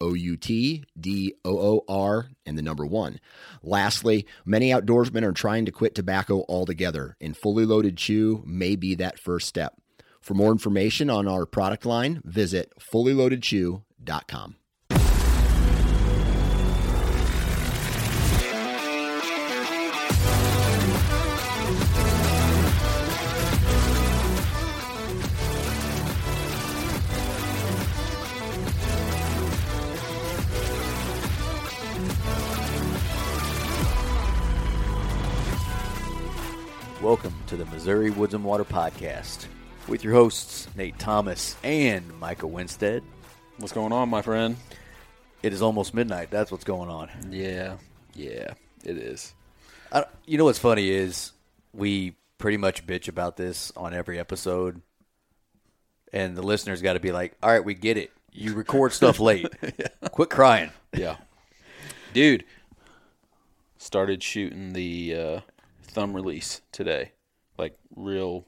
O U T D O O R and the number one. Lastly, many outdoorsmen are trying to quit tobacco altogether, and fully loaded chew may be that first step. For more information on our product line, visit fullyloadedchew.com. Welcome to the Missouri Woods and Water Podcast with your hosts, Nate Thomas and Michael Winstead. What's going on, my friend? It is almost midnight. That's what's going on. Yeah, yeah, it is. I, you know what's funny is we pretty much bitch about this on every episode, and the listeners got to be like, all right, we get it. You record stuff late. Quit crying. Yeah, dude. Started shooting the uh, thumb release today, like real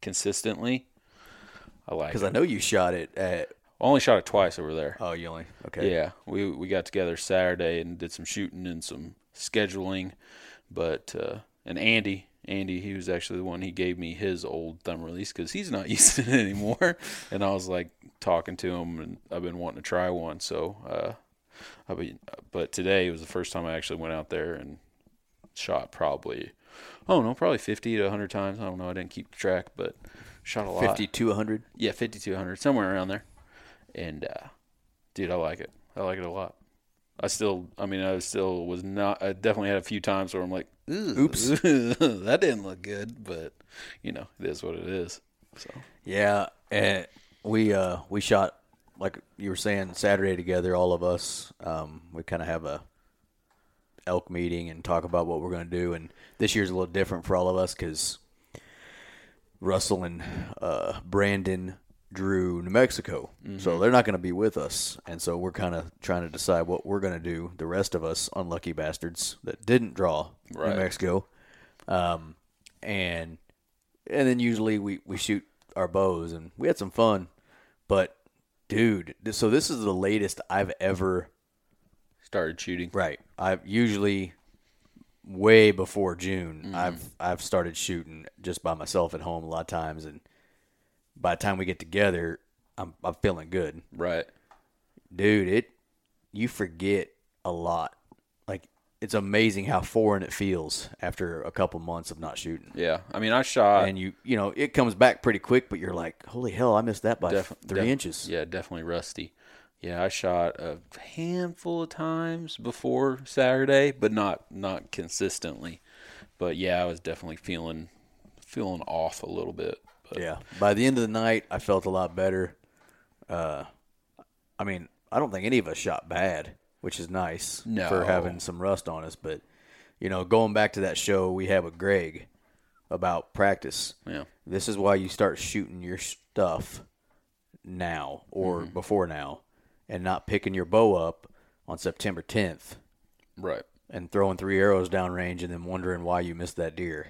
consistently. I like. Because. I know you shot it at. I only shot it twice over there. Oh, you only. Okay. Yeah, we we got together Saturday and did some shooting and some scheduling, but uh, and Andy. Andy, he was actually the one he gave me his old thumb release because he's not using it anymore. And I was like talking to him, and I've been wanting to try one. So, uh, I mean, but today was the first time I actually went out there and shot probably, oh no, probably 50 to 100 times. I don't know. I didn't keep track, but shot a lot. 50 to 100. Yeah, 50 to 100, somewhere around there. And, uh, dude, I like it. I like it a lot. I still, I mean, I still was not, I definitely had a few times where I'm like, oops, that didn't look good, but, you know, it is what it is. So, Yeah, and we uh we shot like you were saying Saturday together, all of us. Um, we kind of have a elk meeting and talk about what we're going to do. And this year's a little different for all of us because Russell and uh, Brandon drew New Mexico, so they're not going to be with us. And so we're kind of trying to decide what we're going to do. The rest of us, unlucky bastards that didn't draw Right. New Mexico, um, and and then usually we we shoot our bows and we had some fun, but dude, so this is the latest I've ever started shooting. right. I've usually way before June. Mm-hmm. I've I've started shooting just by myself at home a lot of times, and by the time we get together, I'm I'm feeling good, Right. dude. It you forget a lot. Like it's amazing how foreign it feels after a couple months of not shooting. Yeah. I mean, I shot. and you you know it comes back pretty quick, but you're like, holy hell, I missed that by Def- three def- inches. Yeah, definitely rusty. Yeah, I shot a handful of times before Saturday, but not not consistently. But yeah, I was definitely feeling feeling off a little bit. But Yeah. By the end of the night, I felt a lot better. Uh, I mean, I don't think any of us shot bad, which is nice No. for having some rust on us. But you know, going back to that show we had with Greg about practice. Yeah. This is why you start shooting your stuff now or Mm-hmm. before now, and not picking your bow up on September 10th Right. and throwing three arrows downrange and then wondering why you missed that deer.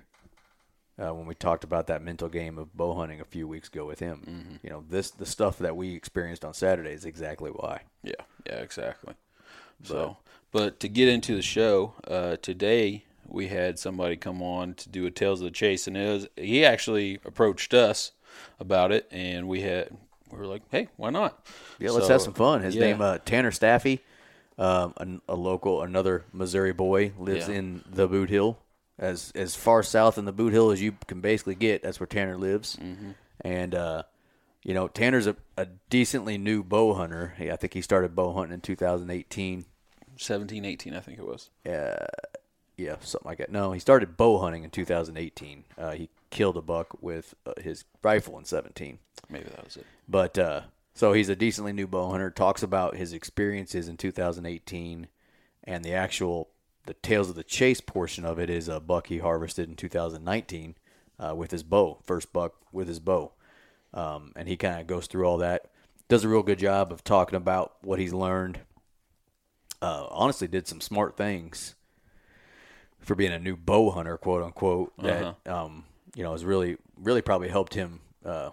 uh, when we talked about that mental game of bow hunting a few weeks ago with him. You know, this the stuff that we experienced on Saturday is exactly why. Yeah, yeah, exactly. So, but to get into the show uh, today, we had somebody come on to do a Tales of the Chase, and it was, he actually approached us about it, and we had we were like, hey, why not? Yeah, let's So, have some fun. His yeah. name uh, Tanner Staffy, um, an, a local, another Missouri boy, lives Yeah. in the Bootheel, as as far south in the Bootheel as you can basically get. That's where Tanner lives, Mm-hmm. and uh, you know Tanner's a, a decently new bow hunter. I think he started bow hunting in 2018. 17, 18, I think it was. Yeah, something like that. No, he started bow hunting in 2018. Uh, he killed a buck with uh, his rifle in 17. Maybe that was it. But uh, so he's a decently new bow hunter. Talks about his experiences in 2018, and the actual the tales of the chase portion of it is a buck he harvested in 2019 uh, with his bow, first buck with his bow, um, and he kind of goes through all that. Does a real good job of talking about what he's learned. Uh, honestly, did some smart things for being a new bow hunter, quote unquote. That um, you know has really, really probably helped him uh,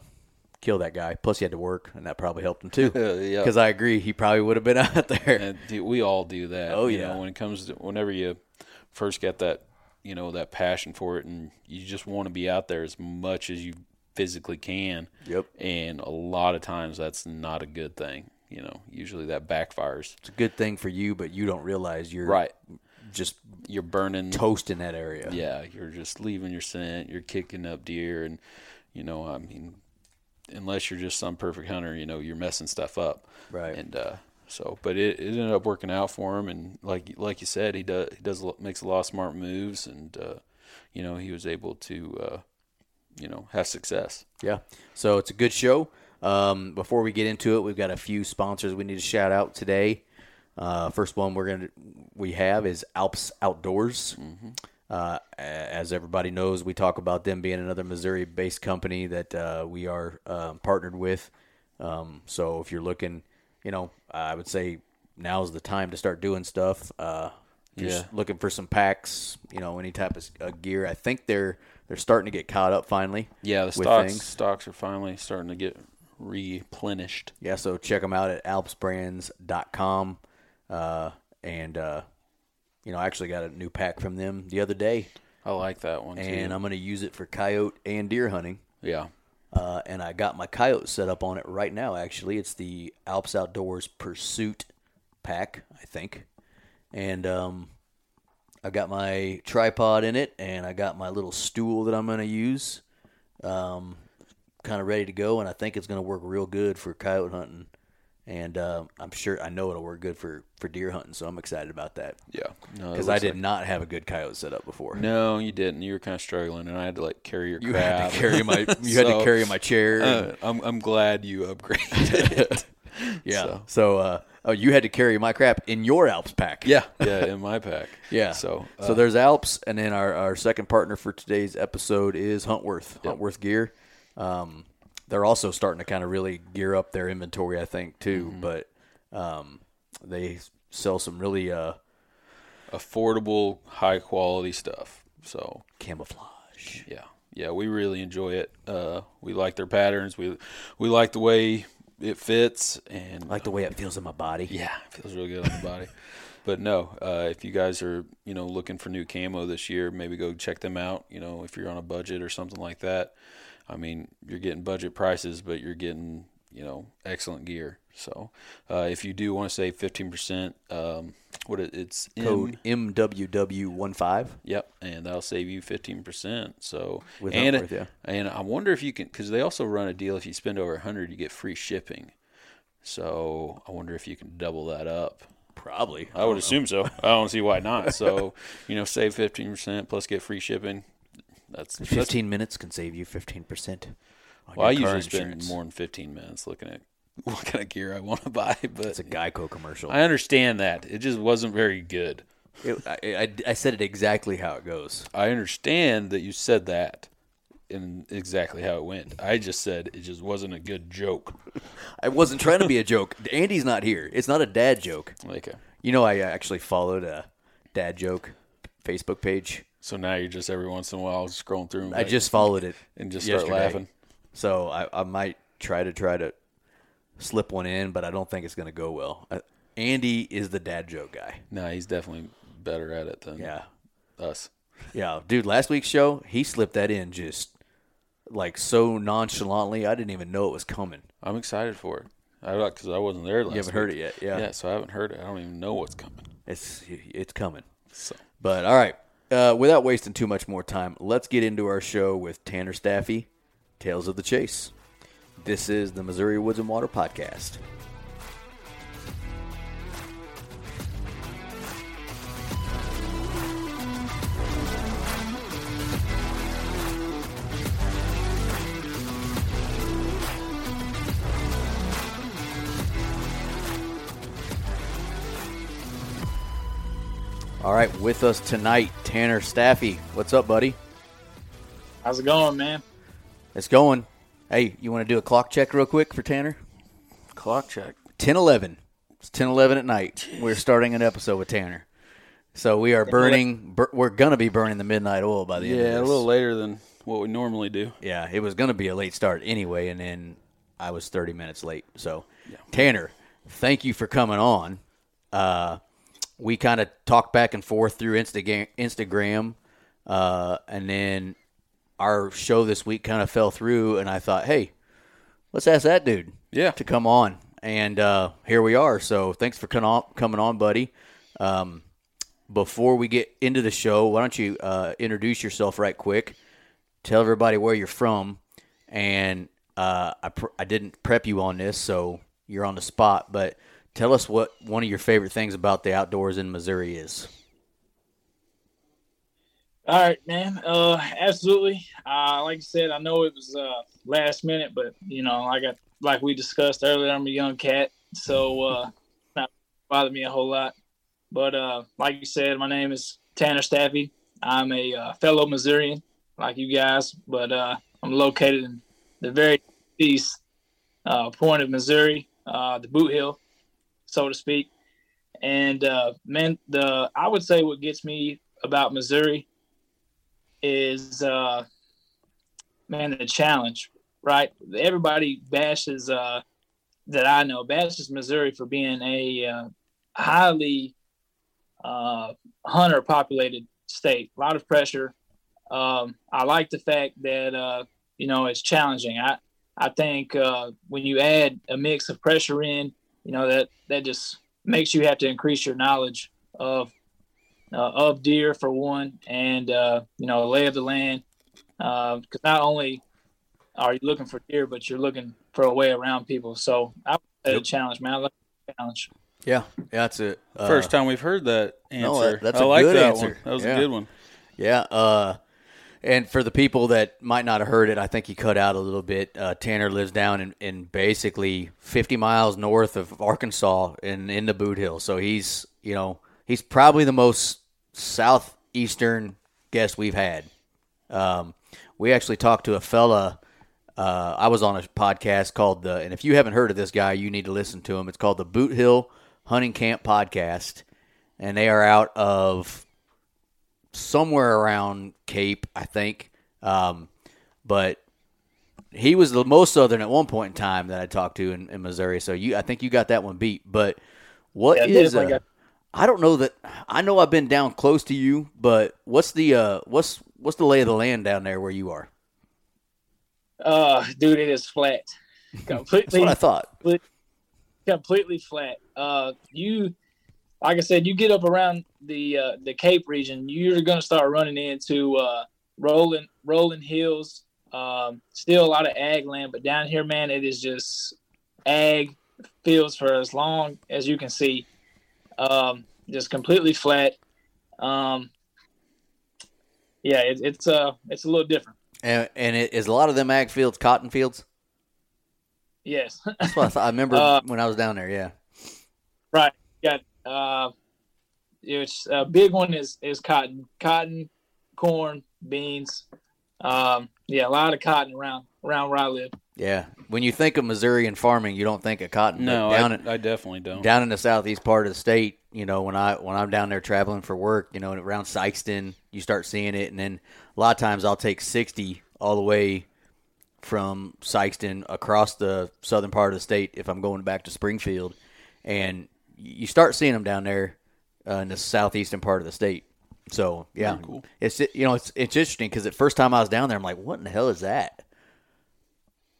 kill that guy. Plus, he had to work, and that probably helped him too. Yeah. Because I agree, he probably would have been out there. And we all do that. Oh, you yeah. know, when it comes to whenever you first get that, you know, that passion for it, and you just want to be out there as much as you physically can. Yep. And a lot of times that's not a good thing. You know, usually that backfires. It's a good thing for you, but you don't realize you're Right. Just You're burning. toast in that area. Yeah, you're just leaving your scent. You're kicking up deer, and you know, I mean, unless you're just some perfect hunter, you know, you're messing stuff up. Right. And uh, so, but it, it ended up working out for him, and like like you said, he does he does makes a lot of smart moves, and uh, you know, he was able to uh, you know have success. Yeah. So it's a good show. Um, before we get into it, we've got a few sponsors we need to shout out today. Uh, first one we're gonna we have is Alps Outdoors. Uh, as everybody knows, we talk about them being another Missouri-based company that uh, we are uh, partnered with. Um, so if you're looking, you know, I would say now's the time to start doing stuff. Uh, Yeah. looking for some packs, you know, any type of uh, gear. I think they're they're starting to get caught up finally. Yeah, the stocks things. stocks are finally starting to get replenished. Yeah, so check them out at alpsbrands.com. Uh, and, uh, you know, I actually got a new pack from them the other day, I like that one too. and I'm going to use it for coyote and deer hunting. yeah, Uh, and I got my coyote set up on it right now, actually. It's the Alps Outdoors Pursuit pack, I think. And um, I got my tripod in it, and I got my little stool that I'm going to use. Um, kind of ready to go, and I think it's going to work real good for coyote hunting. And uh, I'm sure I know it'll work good for, for deer hunting, so I'm excited about that. yeah. No, Because I did like- not have a good coyote set up before. No, you didn't. You were kind of struggling, and I had to like carry your You crap. had to carry my you had to carry my chair. Uh, I'm I'm glad you upgraded it. Yeah. So- So, uh, oh, you had to carry my crap in your Alps pack. yeah, yeah, in my pack. Yeah. So uh, so there's Alps, and then our, our second partner for today's episode is Huntworth. Huntworth Gear. Um, they're also starting to kind of really gear up their inventory, I think, too. Mm-hmm. But um, they sell some really uh, affordable, high quality stuff. So camouflage. yeah, yeah, we really enjoy it. Uh, we like their patterns. We we like the way it fits, and I like the way it feels in my body. Yeah, it feels really good on the body. But no, uh, if you guys are you know looking for new camo this year, maybe go check them out. You know, if you're on a budget or something like that. I mean, you're getting budget prices, but you're getting you know excellent gear. So uh, if you do want to save 15%, um, what it, it's Code M, MWW15. Yep, and that'll save you 15%. So With and yeah. and I wonder if you can because they also run a deal if you spend over a 100, you get free shipping. So I wonder if you can double that up. Probably. I would assume so. I don't see why not. So, you know, save fifteen percent plus get free shipping. That's, that's 15 minutes can save you 15%. on well, I usually spend more than fifteen minutes looking at what kind of gear I want to buy. But It's a Geico commercial. I understand that it just wasn't very good. It, I, I, I said it exactly how it goes. I understand that you said that and exactly how it went. I just said it just wasn't a good joke. I wasn't trying to be a joke. Andy's not here. It's not a dad joke. Uh, You know, I actually followed a dad joke Facebook page. So now you're just every once in a while scrolling through and, I just followed it and just start laughing. So I, I might try to try to slip one in, but I don't think it's going to go well. Uh, Andy is the dad joke guy. No, he's definitely better at it than Yeah, us. yeah, dude. Last week's show, he slipped that in just like so nonchalantly. I didn't even know it was coming. I'm excited for it. I because I wasn't there last. You haven't week. heard it yet, yeah. Yeah, so I haven't heard it. I don't even know what's coming. It's it's coming. So But all right, uh, without wasting too much more time, let's get into our show with Tanner Staffy, Tales of the Chase. This is the Missouri Woods and Water podcast. All right, with us tonight, Tanner Staffy. What's up, buddy? How's it going, man? It's going. Hey, you want to do a clock check real quick for Tanner? clock check. 10 11. It's 10 11 at night. We're starting an episode with Tanner. So we are burning, bur- we're going to be burning the midnight oil by the end of this. Yeah, of a little later than what we normally do. Yeah, it was going to be a late start anyway, and then I was 30 minutes late. So, Tanner, thank you for coming on. Uh, we kind of talked back and forth through Instagram, Instagram uh, and then our show this week kind of fell through, and I thought, hey, let's ask that dude Yeah. to come on. And uh, here we are. So, thanks for coming on, coming on buddy. Um, before we get into the show, why don't you uh, introduce yourself right quick? Tell everybody where you're from, and uh, I pr- I didn't prep you on this, so you're on the spot. But tell us what one of your favorite things about the outdoors in Missouri is. All right, man. Uh, absolutely. Uh, like I said, I know it was uh last minute, but you know, like I like we discussed earlier, I'm a young cat, so uh, not bother me a whole lot. But uh, like you said, my name is Tanner Staffy. I'm a uh, fellow Missourian, like you guys, but uh, I'm located in the very east uh, point of Missouri, uh, the Bootheel, so to speak. And uh, man, the I would say what gets me about Missouri is uh man the challenge right? Everybody bashes uh that i know bashes missouri for being a uh, highly uh hunter populated state. A lot of pressure. Um i like the fact that uh you know it's challenging. I i think uh when you add a mix of pressure in you know that that just makes you have to increase your knowledge of uh, of deer for one, and uh, you know, lay of the land. Because not only are you looking for deer, but you're looking for a way around people. So I would say a challenge, man. I like the challenge. Yeah, yeah, that's it. Uh, First time we've heard that answer. no, that- that's I a like good that answer. one. That was Yeah. a good one. Yeah. And for the people that might not have heard it, I think he cut out a little bit. Uh, Tanner lives down in, in basically 50 miles north of Arkansas in, in the Bootheel. So he's, you know, he's probably the most southeastern guest we've had. Um, we actually talked to a fella. Uh, I was on a podcast called the, and if you haven't heard of this guy, you need to listen to him. It's called the Bootheel Hunting Camp Podcast, and they are out of somewhere around Cape, I think. Um, but he was the most southern at one point in time that I talked to in, in Missouri. So you, I think you got that one beat. But what Yeah, is? uh, got- I don't know that. I know I've been down close to you, but what's the uh, what's what's the lay of the land down there where you are? Uh, dude, it is flat, That's completely, what I thought. completely flat. Uh, you, like I said, you get up around the uh, the Cape region, you're going to start running into uh, rolling rolling hills. Um, still a lot of ag land, but down here, man, it is just ag fields for as long as you can see. Um, just completely flat. Um, yeah, it, it's uh, it's a little different. And, and it, is a lot of them ag fields cotton fields? Yes. That's what I thought. I remember Uh, when I was down there. Yeah. Right. Got uh, it's a big one is is cotton, cotton, corn, beans. Um, yeah, a lot of cotton around around where I live. Yeah. When you think of Missouri and farming, you don't think of cotton. No, down I, in, I definitely don't. down in the southeast part of the state, you know, when I when I'm down there traveling for work, you know, around Sikeston, you start seeing it, and then a lot of times I'll take 60 all the way from Sikeston across the southern part of the state if I'm going back to Springfield, and you start seeing them down there uh, in the southeastern part of the state. So yeah, cool. it's you know it's it's interesting because the first time I was down there, I'm like, what in the hell is that?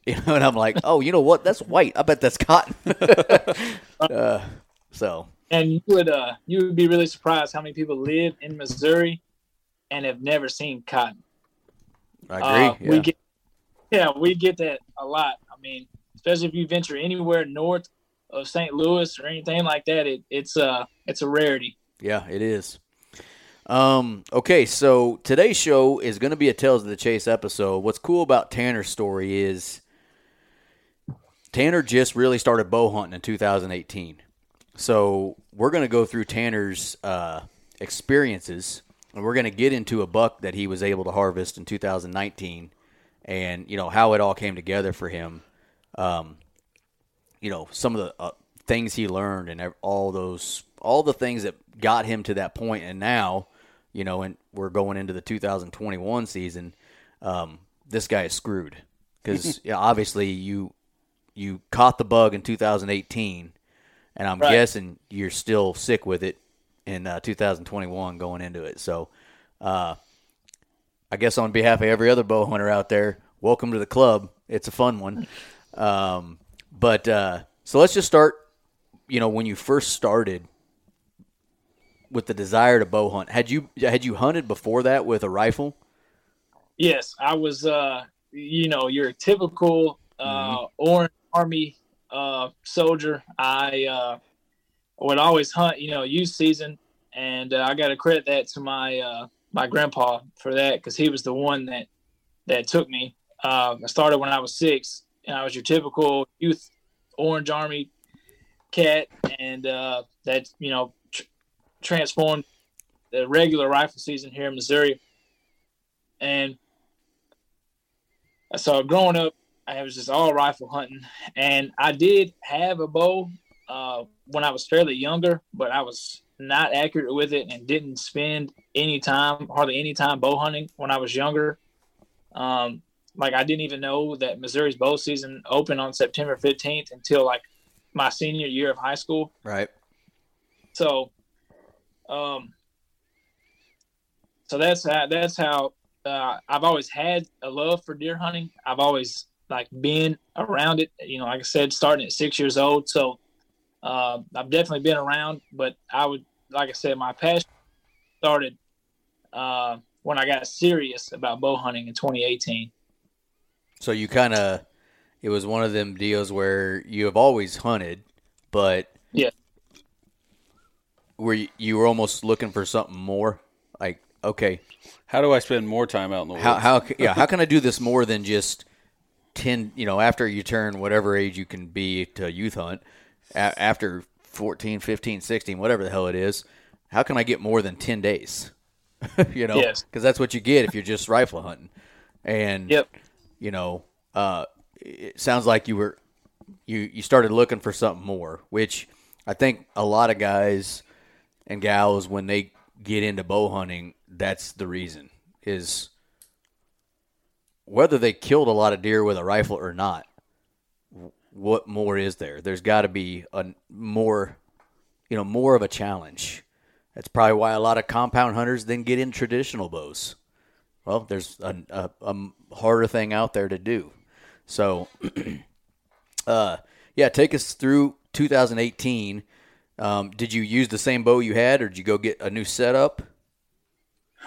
You know, and I'm like, oh, you know what? That's white. I bet that's cotton. uh, so and you would uh you would be really surprised how many people live in Missouri and have never seen cotton. I agree. Uh, yeah. We get yeah, we get that a lot. I mean, especially if you venture anywhere north of St. Louis or anything like that, it, it's uh it's a rarity. Yeah, it is. Um, okay, so today's show is going to be a Tales of the Chase episode. What's cool about Tanner's story is Tanner just really started bow hunting in 2018. So we're going to go through Tanner's uh, experiences, and we're going to get into a buck that he was able to harvest in 2019, and you know how it all came together for him. Um, you know some of the uh, things he learned and all those all the things that got him to that point and now you know and we're going into the 2021 season um, this guy is screwed because yeah, obviously you you caught the bug in 2018 and i'm Right. guessing you're still sick with it in uh, 2021 going into it so uh, I guess on behalf of every other bow hunter out there, welcome to the club. It's a fun one. Um, but uh, so let's just start. You know, when you first started with the desire to bow hunt, had you had you hunted before that with a rifle? Yes, I was uh you know, your typical uh orange army uh soldier. I uh would always hunt, you know, youth season and uh, I got to credit that to my uh my grandpa for that cuz he was the one that that took me. Uh, I started when I was 6 and I was your typical youth orange army cat and uh that, you know, tr- transformed the regular rifle season here in Missouri. And so growing up, I was just all rifle hunting, and I did have a bow uh, when I was fairly younger, but I was not accurate with it and didn't spend any time, hardly any time bow hunting when I was younger. Um, like I didn't even know that Missouri's bow season opened on September 15th until like my senior year of high school. Right. So, um, so that's how that's how uh, I've always had a love for deer hunting. I've always like been around it. You know, like I said, starting at six years old. So uh, I've definitely been around. But I would, like I said, my passion started uh, when I got serious about bow hunting in 2018. So you kind of, it was one of them deals where you have always hunted, but Yeah. where you, you were almost looking for something more. Like, okay, How do I spend more time out in the woods? how how yeah how can I do this more than just ten? You know, after you turn whatever age you can be to youth hunt, a- after 14, 15, 16, whatever the hell it is, how can I get more than ten days? you know, Yes. because that's what you get if you're just rifle hunting. And Yep. You know, uh, it sounds like you were you you started looking for something more, which I think a lot of guys and gals when they get into bow hunting, that's the reason is whether they killed a lot of deer with a rifle or not. What more is there? There's got to be a more, you know, more of a challenge. That's probably why a lot of compound hunters then get in traditional bows. Well, there's a, a, a harder thing out there to do. So, uh, yeah, take us through 2018. Um, did you use the same bow you had, or did you go get a new setup?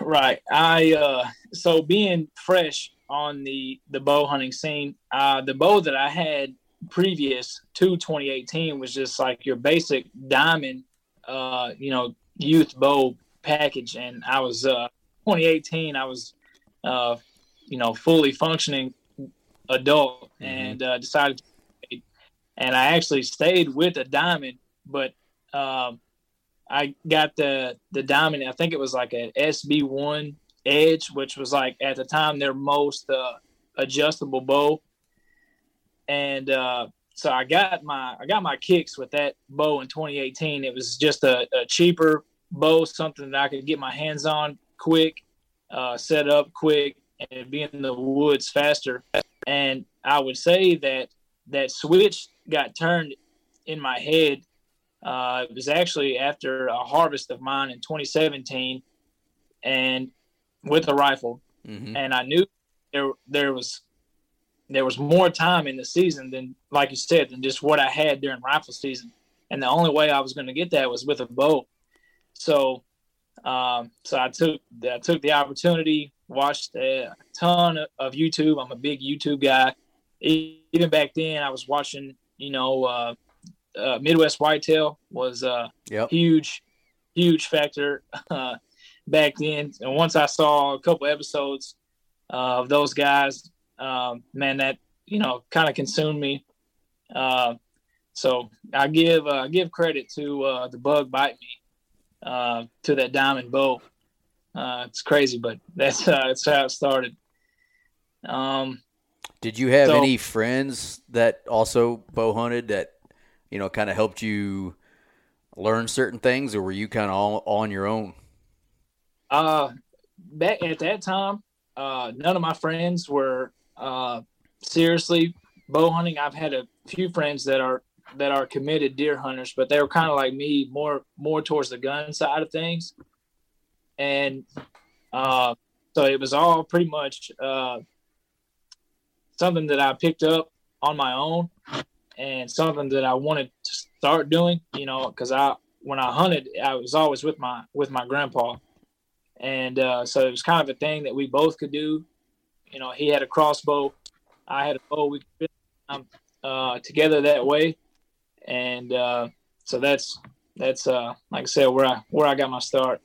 Right. I uh so being fresh on the the bow hunting scene, uh the bow that I had previous to 2018 was just like your basic diamond uh you know youth bow package and I was uh 2018 I was uh you know fully functioning adult and uh decided to and I actually stayed with a diamond but um I got the the diamond. I think it was like a SB one Edge, which was like at the time their most uh, adjustable bow. And uh, so I got my I got my kicks with that bow in 2018. It was just a, a cheaper bow, something that I could get my hands on quick. Uh, set up quick and be in the woods faster. And I would say that that switch got turned in my head. Uh, it was actually after a harvest of mine in 2017, and with a rifle, Mm-hmm. and I knew there there was there was more time in the season than, like you said, than just what I had during rifle season. And the only way I was going to get that was with a bow. So, um, so I took I took the opportunity, watched a ton of YouTube. I'm a big YouTube guy. Even back then, I was watching. You know, uh, uh, Midwest Whitetail was a Yep. huge, huge factor uh, back then. And once I saw a couple episodes uh, of those guys, um, man, that you know kind of consumed me. Uh, so I give uh, give credit to uh, the bug bite me uh, to that diamond bow. Uh, it's crazy, but that's uh, that's how it started. Um, Did you have So- any friends that also bow hunted that you know kind of helped you learn certain things, or were you kind of all on your own? Uh, back at that time, uh, none of my friends were uh, seriously bow hunting. I've had a few friends that are that are committed deer hunters, but they were kind of like me, more more towards the gun side of things. And uh, so it was all pretty much uh, something that I picked up on my own, and something that I wanted to start doing. You know, because I when I hunted, I was always with my with my grandpa and uh, so it was kind of a thing that we both could do. You know, he had a crossbow, I had a bow. We could um, uh, together that way, and uh, so that's that's uh, like I said where I where I got my start.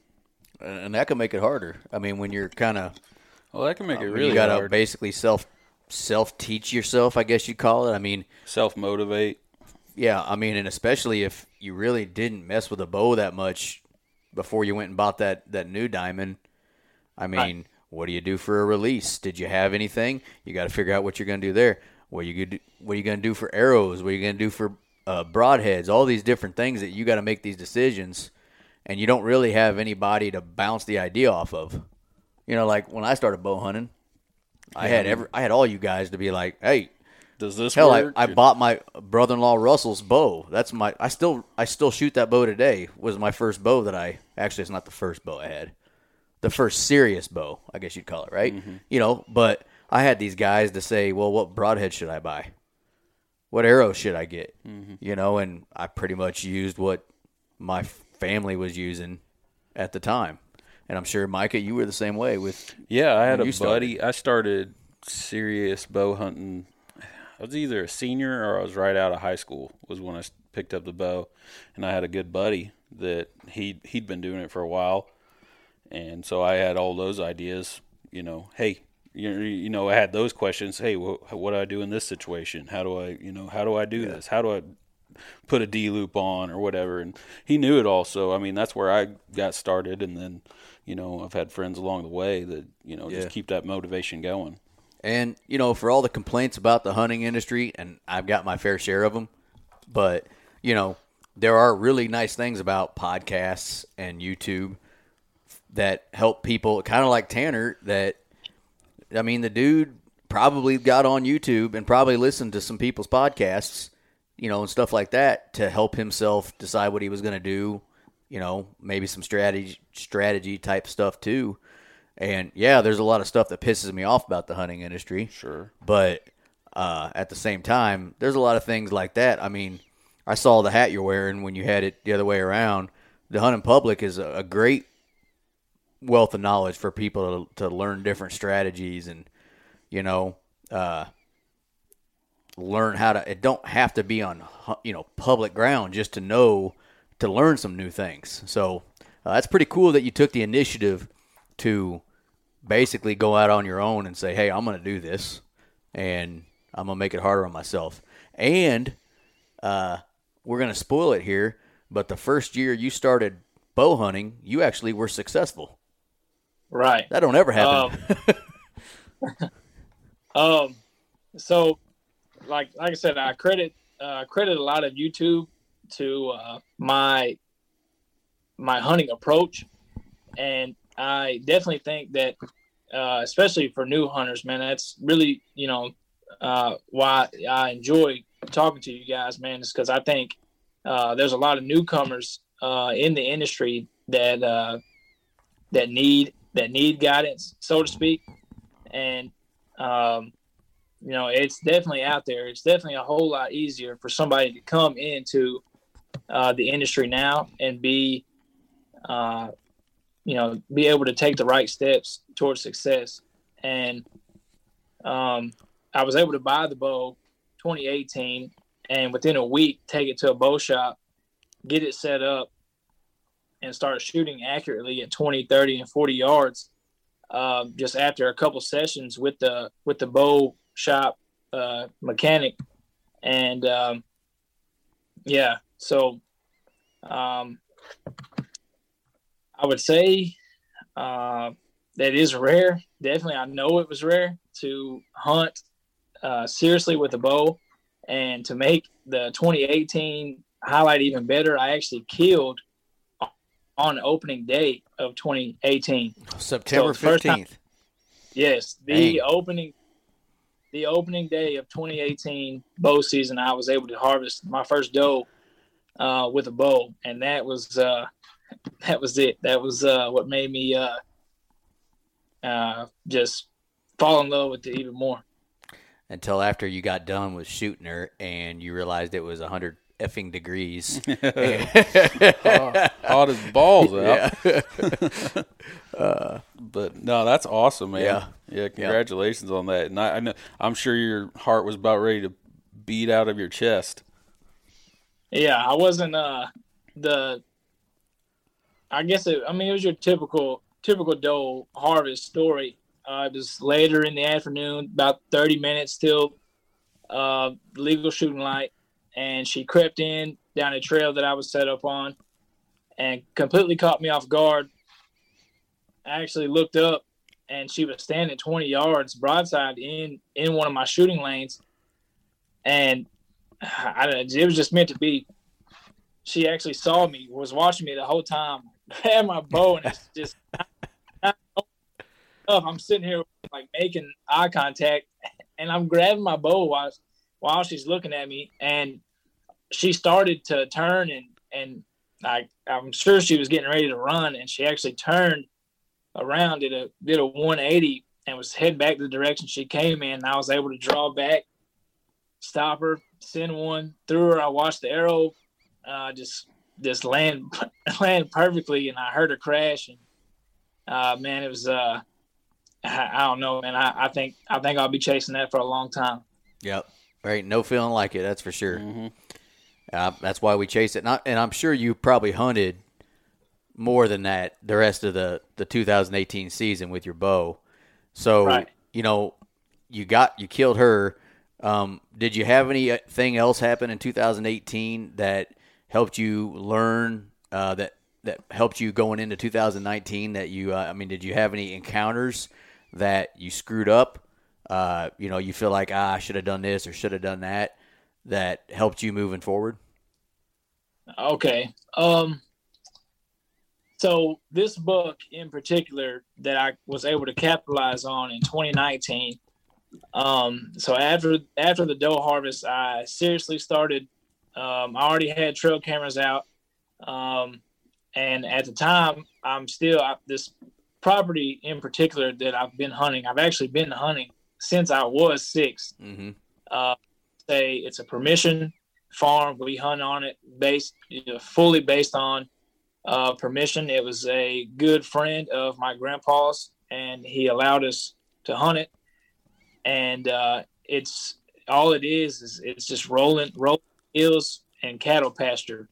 And and that can make it harder. I mean, when you're kind of Well, that can make it really. Hard. You gotta hard. basically self self teach yourself, I guess you'd call it. I mean, Self motivate. yeah, I mean, and especially if you really didn't mess with a bow that much before you went and bought that that new diamond. I mean, Right. what do you do for a release? Did you have anything? You got to figure out what you're going to do there. What you gonna do, what are you going to do for arrows? What are you going to do for uh, broadheads? All these different things that you got to make these decisions, and you don't really have anybody to bounce the idea off of. You know, like when I started bow hunting, I had every I had all you guys to be like, "Hey, Does this Hell, work? I bought my brother-in-law Russell's bow. That's my. I still I still shoot that bow today. Was my first bow that I actually it's not the first bow I had, the first serious bow I guess you'd call it, right? You know, but I had these guys to say, well, what broadhead should I buy? What arrow should I get? Mm-hmm. You know, and I pretty much used what my family was using at the time, and I'm sure Micah, you were the same way with. Yeah, I had a started? buddy. I started serious bow hunting. I was either a senior or I was right out of high school. Was when I picked up the bow, and I had a good buddy that he he'd been doing it for a while, and so I had all those ideas. You know, hey, you you know, I had those questions. Hey, what what do I do in this situation? How do I you know how do I do this? How do I put a D loop on or whatever. And he knew it all. So, I mean, that's where I got started. And then, you know, I've had friends along the way that, you know, Yeah. just keep that motivation going. And you know, for all the complaints about the hunting industry, and I've got my fair share of them, but you know, there are really nice things about podcasts and YouTube that help people. Kind of like Tanner, that I mean, the dude probably got on YouTube and probably listened to some people's podcasts, you know, and stuff like that to help himself decide what he was going to do. You know, maybe some strategy strategy type stuff too. And yeah, there's a lot of stuff that pisses me off about the hunting industry. Sure. But uh, at the same time, there's a lot of things like that. I mean, I saw the hat you're wearing when you had it the other way around. The hunting public is a, a great wealth of knowledge for people to, to learn different strategies and you know uh, learn how to. It don't have to be on you know public ground just to know to learn some new things. So uh, that's pretty cool that you took the initiative to basically go out on your own and say, "Hey, I'm going to do this, and I'm going to make it harder on myself." And uh, we're going to spoil it here, but the first year you started bow hunting, you actually were successful. Right. That don't ever happen. Um, so, like like I said, I credit uh, credit a lot of YouTube to uh, my my hunting approach, and I definitely think that, uh, especially for new hunters, man, that's really you know uh, why I enjoy talking to you guys, man, is because I think uh, there's a lot of newcomers uh, in the industry that uh, that need that need guidance, so to speak, and um, you know it's definitely out there. It's definitely a whole lot easier for somebody to come into uh, the industry now and be, uh, you know, be able to take the right steps towards success. And um, I was able to buy the bow 2018 and within a week take it to a bow shop, get it set up, and start shooting accurately at 20, 30, and 40 yards. Um, just after a couple sessions with the with the bow shop uh, mechanic, and um, yeah, so um, I would say uh, that is rare. Definitely, I know it was rare to hunt uh, seriously with a bow, and to make the 2018 highlight even better, I actually killed on opening day of 2018. September So, first time- fifteenth. Yes, the Dang. opening the opening day of 2018 bow season, I was able to harvest my first doe uh, with a bow, and that was uh, that was it. That was uh, what made me uh, uh, just fall in love with it even more. Until after you got done with shooting her and you realized it was hundred effing degrees. Hot as balls out. yeah. But no, that's awesome, man. Yeah. Yeah, congratulations on that. And I, I know I'm sure your heart was about ready to beat out of your chest. Yeah, I wasn't uh, the. I guess it. I mean, it was your typical typical doe harvest story. Uh, it was later in the afternoon, about 30 minutes till uh, legal shooting light, and she crept in down a trail that I was set up on, and completely caught me off guard. I actually looked up, and she was standing 20 yards broadside in in one of my shooting lanes, and I, it was just meant to be. She actually saw me, was watching me the whole time, grabbed my bow, and it's just. I'm sitting here like making eye contact, and I'm grabbing my bow while while she's looking at me, and she started to turn, and and I I'm sure she was getting ready to run, and she actually turned around, did a did a 180, and was heading back the direction she came in. And I was able to draw back, stop her, send one through her. I watched the arrow uh, just just land land perfectly, and I heard her crash. And uh, man, it was uh, I, I don't know, man. I, I think I think I'll be chasing that for a long time. Yep. Right. No feeling like it. That's for sure. Mm-hmm. Uh, that's why we chase it. Not, and I'm sure you probably hunted more than that the rest of the, the 2018 season with your bow. So, Right. you know, you got, you killed her. Um, did you have anything else happen in 2018 that helped you learn, uh, that, that helped you going into 2019 that you, uh, I mean, did you have any encounters that you screwed up? Uh, you know, you feel like, ah, I should have done this or should have done that that helped you moving forward? Okay. Um so this book in particular that I was able to capitalize on in 2019. Um so after after the doe harvest I seriously started um I already had trail cameras out. Um and at the time I'm still I, this property in particular that I've been hunting. I've actually been hunting since I was 6 Mm-hmm. uh, say it's a permission farm. We hunt on it based you know, fully based on uh, permission. It was a good friend of my grandpa's, and he allowed us to hunt it. And uh, it's all it is is it's just rolling rolling hills and cattle pasture.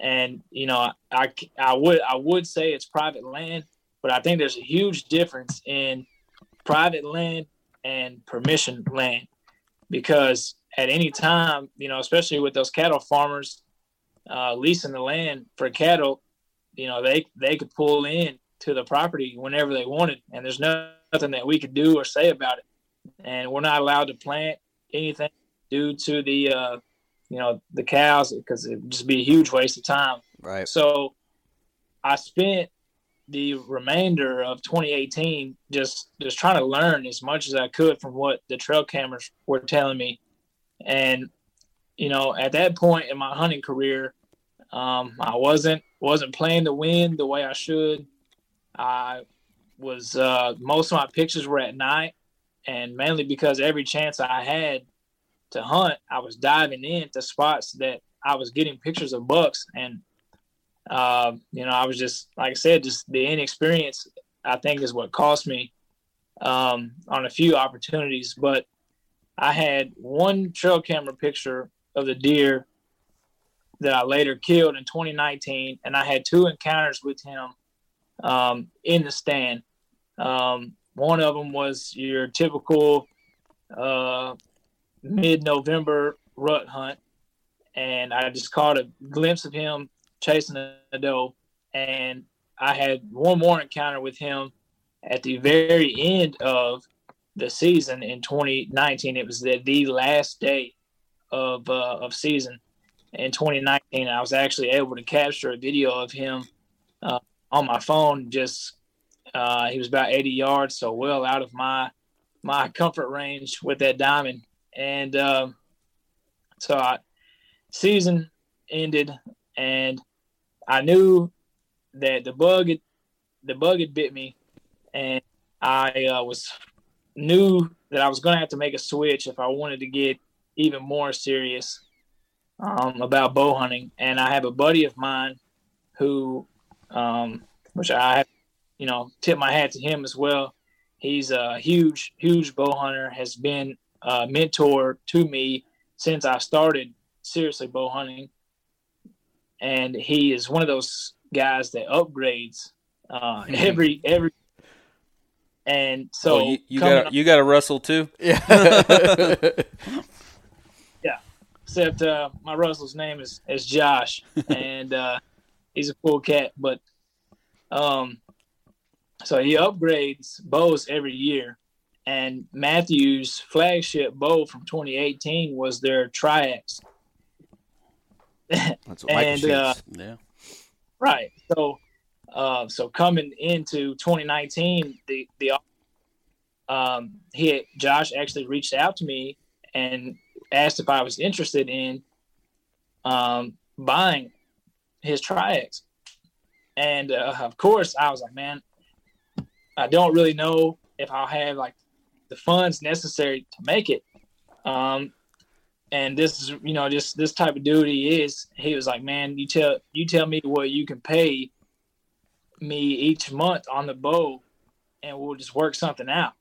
And you know, I, I would I would say it's private land, but I think there's a huge difference in private land and permission land because at any time, you know, especially with those cattle farmers uh, leasing the land for cattle, you know, they they could pull in to the property whenever they wanted, and there's no, nothing that we could do or say about it. And we're not allowed to plant anything due to the, uh, you know, the cows because it would just be a huge waste of time. Right. So I spent the remainder of 2018 just just trying to learn as much as I could from what the trail cameras were telling me. And you know, at that point in my hunting career, um, I wasn't wasn't playing the wind the way I should. I was uh, most of my pictures were at night, and mainly because every chance I had to hunt, I was diving into spots that I was getting pictures of bucks, and uh, you know, I was just like I said, just the inexperience. I think is what cost me um, on a few opportunities, but I had one trail camera picture of the deer that I later killed in 2019, and I had two encounters with him um, in the stand. Um, one of them was your typical uh, mid-November rut hunt, and I just caught a glimpse of him chasing a doe. And I had one more encounter with him at the very end of the season in 2019. It was the, the last day of uh, of season in 2019. I was actually able to capture a video of him uh, on my phone. Just uh, he was about 80 yards, so well out of my my comfort range with that diamond. And um, so I, season ended, and I knew that the bug had, the bug had bit me, and I uh, was knew that I was going to have to make a switch if I wanted to get even more serious um, about bow hunting. And I have a buddy of mine who, um, which I you know, tip my hat to him as well. He's a huge, huge bow hunter, has been a mentor to me since I started seriously bow hunting and he is one of those guys that upgrades uh, every every. And so oh, you, you got you got a Russell too. Yeah. yeah. Except uh, my Russell's name is is Josh, and uh, he's a cool cat. But um, so he upgrades bows every year, and Mathews' flagship bow from 2018 was their Triax. That's what and uh, yeah. Right. So, uh, so coming into 2019, the the um, he Josh actually reached out to me and asked if I was interested in um, buying his Triax, and uh, of course I was like, man, I don't really know if I'll have like the funds necessary to make it. Um, and this is you know just this type of dude he is he was like man you tell you tell me what you can pay me each month on the bow and we'll just work something out.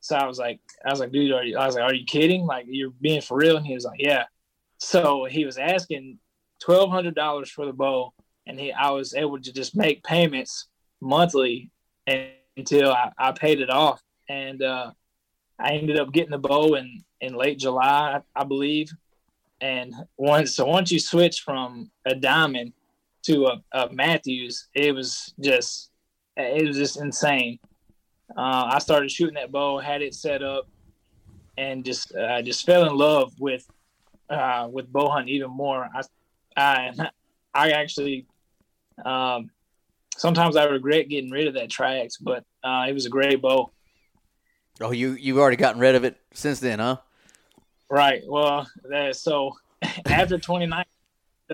So i was like i was like dude are you, i was like are you kidding? Like you're being for real? And he was like yeah. So he was asking $1200 for the bow and he i was able to just make payments monthly and, until I, I paid it off. And uh I ended up getting the bow in in late July, I believe. And once so once you switch from a diamond to a, a Mathews, it was just it was just insane. Uh, I started shooting that bow, had it set up, and just uh, just fell in love with uh, with bow hunting even more. I I I actually um, sometimes I regret getting rid of that Triax, but uh, it was a great bow. Oh, you you've already gotten rid of it since then, huh? Right. Well, that, so after 29,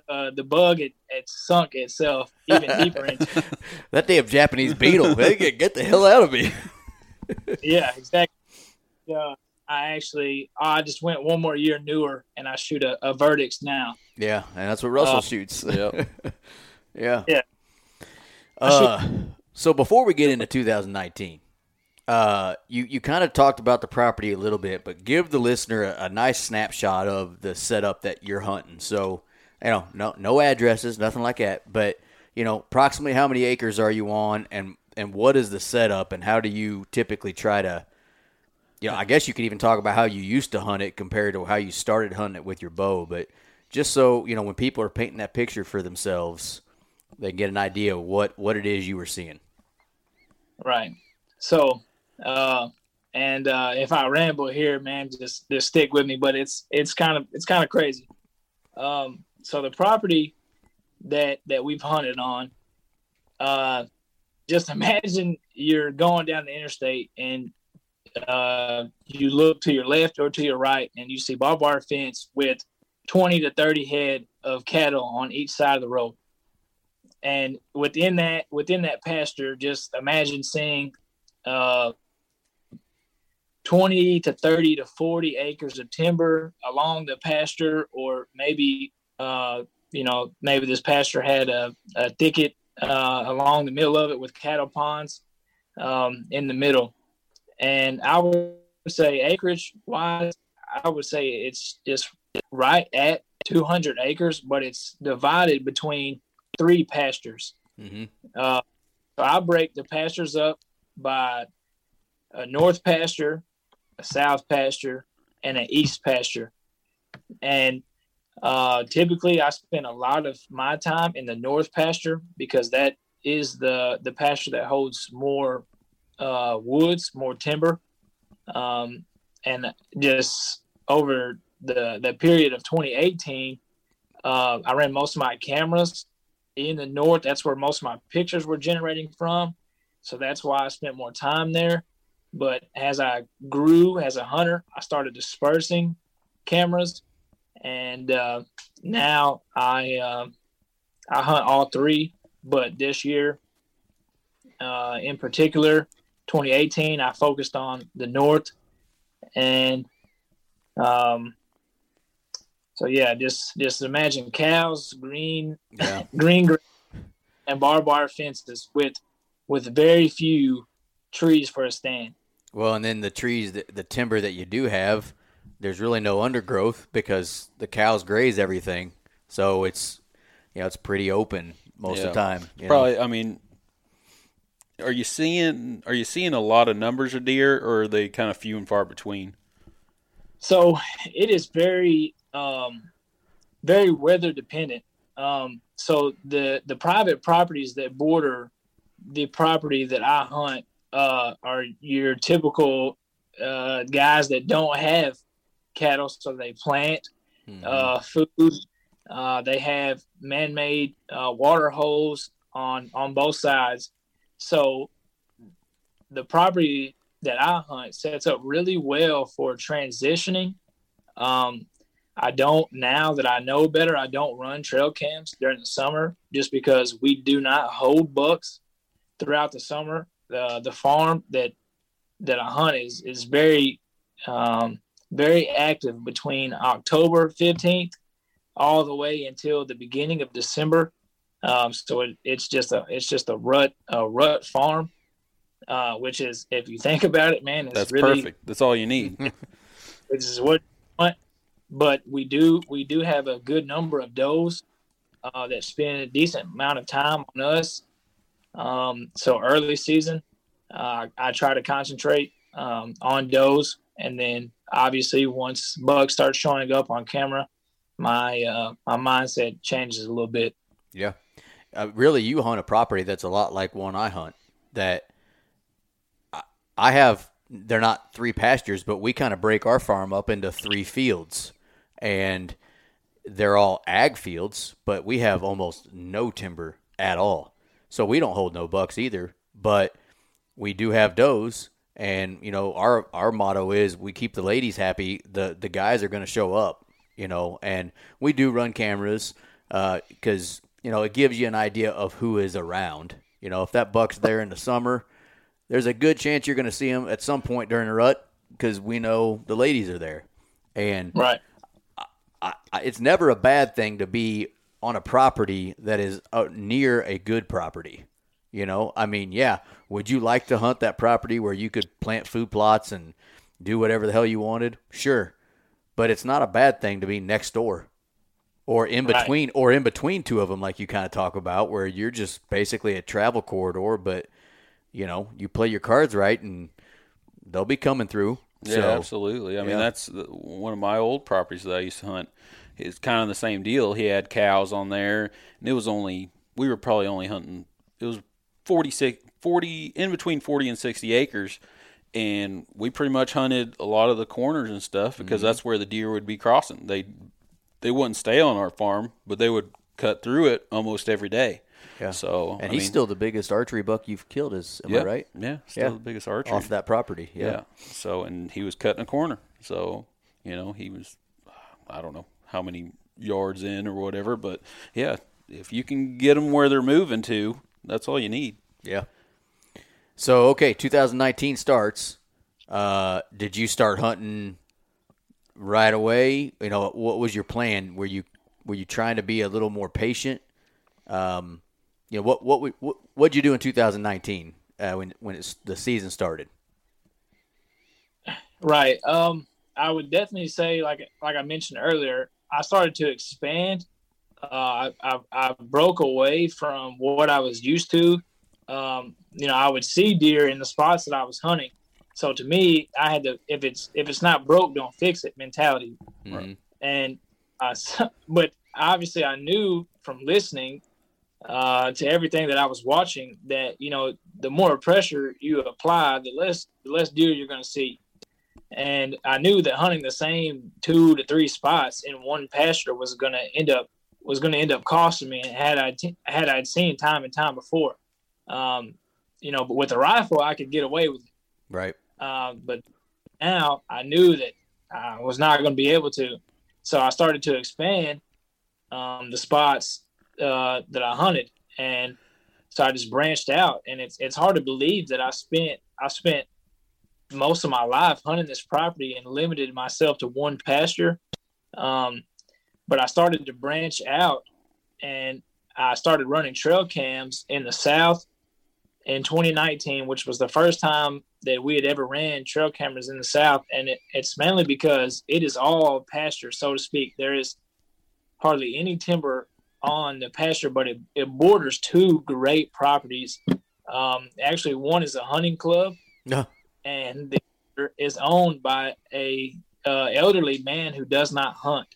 uh, the bug it, it sunk itself even deeper into that damn Japanese beetle. they get get the hell out of me. yeah, exactly. Yeah, I actually I just went one more year newer, and I shoot a, a Vertix now. Yeah, and that's what Russell uh, shoots. Yep. yeah. Yeah. Uh, so before we get into 2019, uh, you you kind of talked about the property a little bit, but give the listener a, a, nice snapshot of the setup that you're hunting. So, you know, no no addresses, nothing like that, but you know, approximately how many acres are you on, and and what is the setup, and how do you typically try to, you know, I guess you could even talk about how you used to hunt it compared to how you started hunting it with your bow, but just so you know, when people are painting that picture for themselves, they get an idea of what what it is you were seeing. Right. So uh, and uh, if I ramble here, man, just just stick with me. But it's it's kind of it's kind of crazy. Um, so the property that that we've hunted on, uh, just imagine you're going down the interstate and uh, you look to your left or to your right and you see barbed wire fence with 20 to 30 head of cattle on each side of the road. And within that, within that pasture, just imagine seeing uh, 20 to 30 to 40 acres of timber along the pasture, or maybe, uh, you know, maybe this pasture had a, a thicket uh, along the middle of it with cattle ponds um, in the middle. And I would say acreage wise, I would say it's just right at 200 acres, but it's divided between three pastures. Mm-hmm. Uh, so I break the pastures up by a north pasture, a south pasture, and an east pasture. And uh, typically, I spend a lot of my time in the north pasture because that is the the pasture that holds more uh, woods, more timber, um, and just over the the period of 2018, uh, I ran most of my cameras in the north. That's where most of my pictures were generating from, so that's why I spent more time there. But as I grew as a hunter, I started dispersing cameras, and uh, now I uh, I hunt all three. But this year, uh, in particular, 2018, I focused on the north, and um, so yeah, just just imagine cows, green, Yeah. green, gra- and barbed wire fences with with very few trees for a stand. Well, and then the trees, the, the timber that you do have, there's really no undergrowth because the cows graze everything. So it's, you know, it's pretty open most of the time. you know? Probably. I mean, are you seeing are you seeing a lot of numbers of deer, or are they kind of few and far between? So it is very um, very weather dependent. Um, so the the private properties that border the property that I hunt uh, are your typical uh, guys that don't have cattle, so they plant Mhm. uh, food. Uh, they have man-made uh, water holes on on both sides. So the property that I hunt sets up really well for transitioning. Um, I don't now that I know better. I don't run trail cams during the summer just because we do not hold bucks throughout the summer. The the farm that that I hunt is is very um, very active between October fifteenth all the way until the beginning of December. Um, so it, it's just a it's just a rut a rut farm, uh, which is if you think about it, man, it's That's really perfect. That's all you need. which is what you want. But we do we do have a good number of does uh, that spend a decent amount of time on us. Um, so early season, uh, I try to concentrate um, on does, and then obviously once bugs start showing up on camera, my uh, my mindset changes a little bit. Yeah. Uh, really, you hunt a property that's a lot like one I hunt. That I, I have, they're not three pastures, but we kind of break our farm up into three fields. And they're all ag fields, but we have almost no timber at all. So we don't hold no bucks either. But we do have does. And, you know, our, our motto is we keep the ladies happy. The, the guys are going to show up, you know, and we do run cameras uh, because you know it gives you an idea of who is around. You know, if that buck's there in the summer, there's a good chance you're going to see him at some point during the rut because we know the ladies are there, and Right. I, I, it's never a bad thing to be on a property that is uh, near a good property. You know, I mean, yeah, would you like to hunt that property where you could plant food plots and do whatever the hell you wanted? Sure, but it's not a bad thing to be next door or in Right. between or in between two of them like you kind of talk about where you're just basically a travel corridor but you know you play your cards right and they'll be coming through Yeah, so absolutely. I mean, that's one of my old properties that I used to hunt. It's kind of the same deal. He had cows on there, and it was only we were probably only hunting. It was 46, 40 in between forty and sixty acres, and we pretty much hunted a lot of the corners and stuff because Mm-hmm. that's where the deer would be crossing. They they wouldn't stay on our farm, but they would cut through it almost every day. Yeah. So And I he's mean, still the biggest archery buck you've killed, is am yeah, I right? Yeah, still Yeah. the biggest archer Off that property. Yeah. Yeah. So and he was cutting a corner. So you know he was, I don't know how many yards in or whatever, but yeah, if you can get them where they're moving to, that's all you need. Yeah. So okay, 2019 starts. Uh, did you start hunting right away? You know, what was your plan? Were you were you trying to be a little more patient? Um, you know, what what what what'd you do in 2019 uh, when when it's, the season started? Right. Um, I would definitely say, like like I mentioned earlier, I started to expand. Uh, I, I, I broke away from what I was used to. Um, you know, I would see deer in the spots that I was hunting. So to me, I had to if it's if it's not broke, don't fix it mentality. Mhm. And uh, but obviously, I knew from listening uh, to everything that I was watching that you know the more pressure you apply, the less the less deer you're going to see. And I knew that hunting the same two to three spots in one pasture was going to end up was going to end up costing me. And had I t- had I'd seen time and time before, um, you know, but with a rifle I could get away with it. Right. Um, but now I knew that I was not going to be able to. So I started to expand um, the spots uh, that I hunted, and so I just branched out. And it's it's hard to believe that I spent I spent most of my life hunting this property and limited myself to one pasture. Um, but I started to branch out, and I started running trail cams in the south in 2019, which was the first time that we had ever ran trail cameras in the South. And it, it's mainly because it is all pasture, so to speak. There is hardly any timber on the pasture, but it, it borders two great properties. Um, actually, one is a hunting club, No. And the is owned by a uh, elderly man who does not hunt.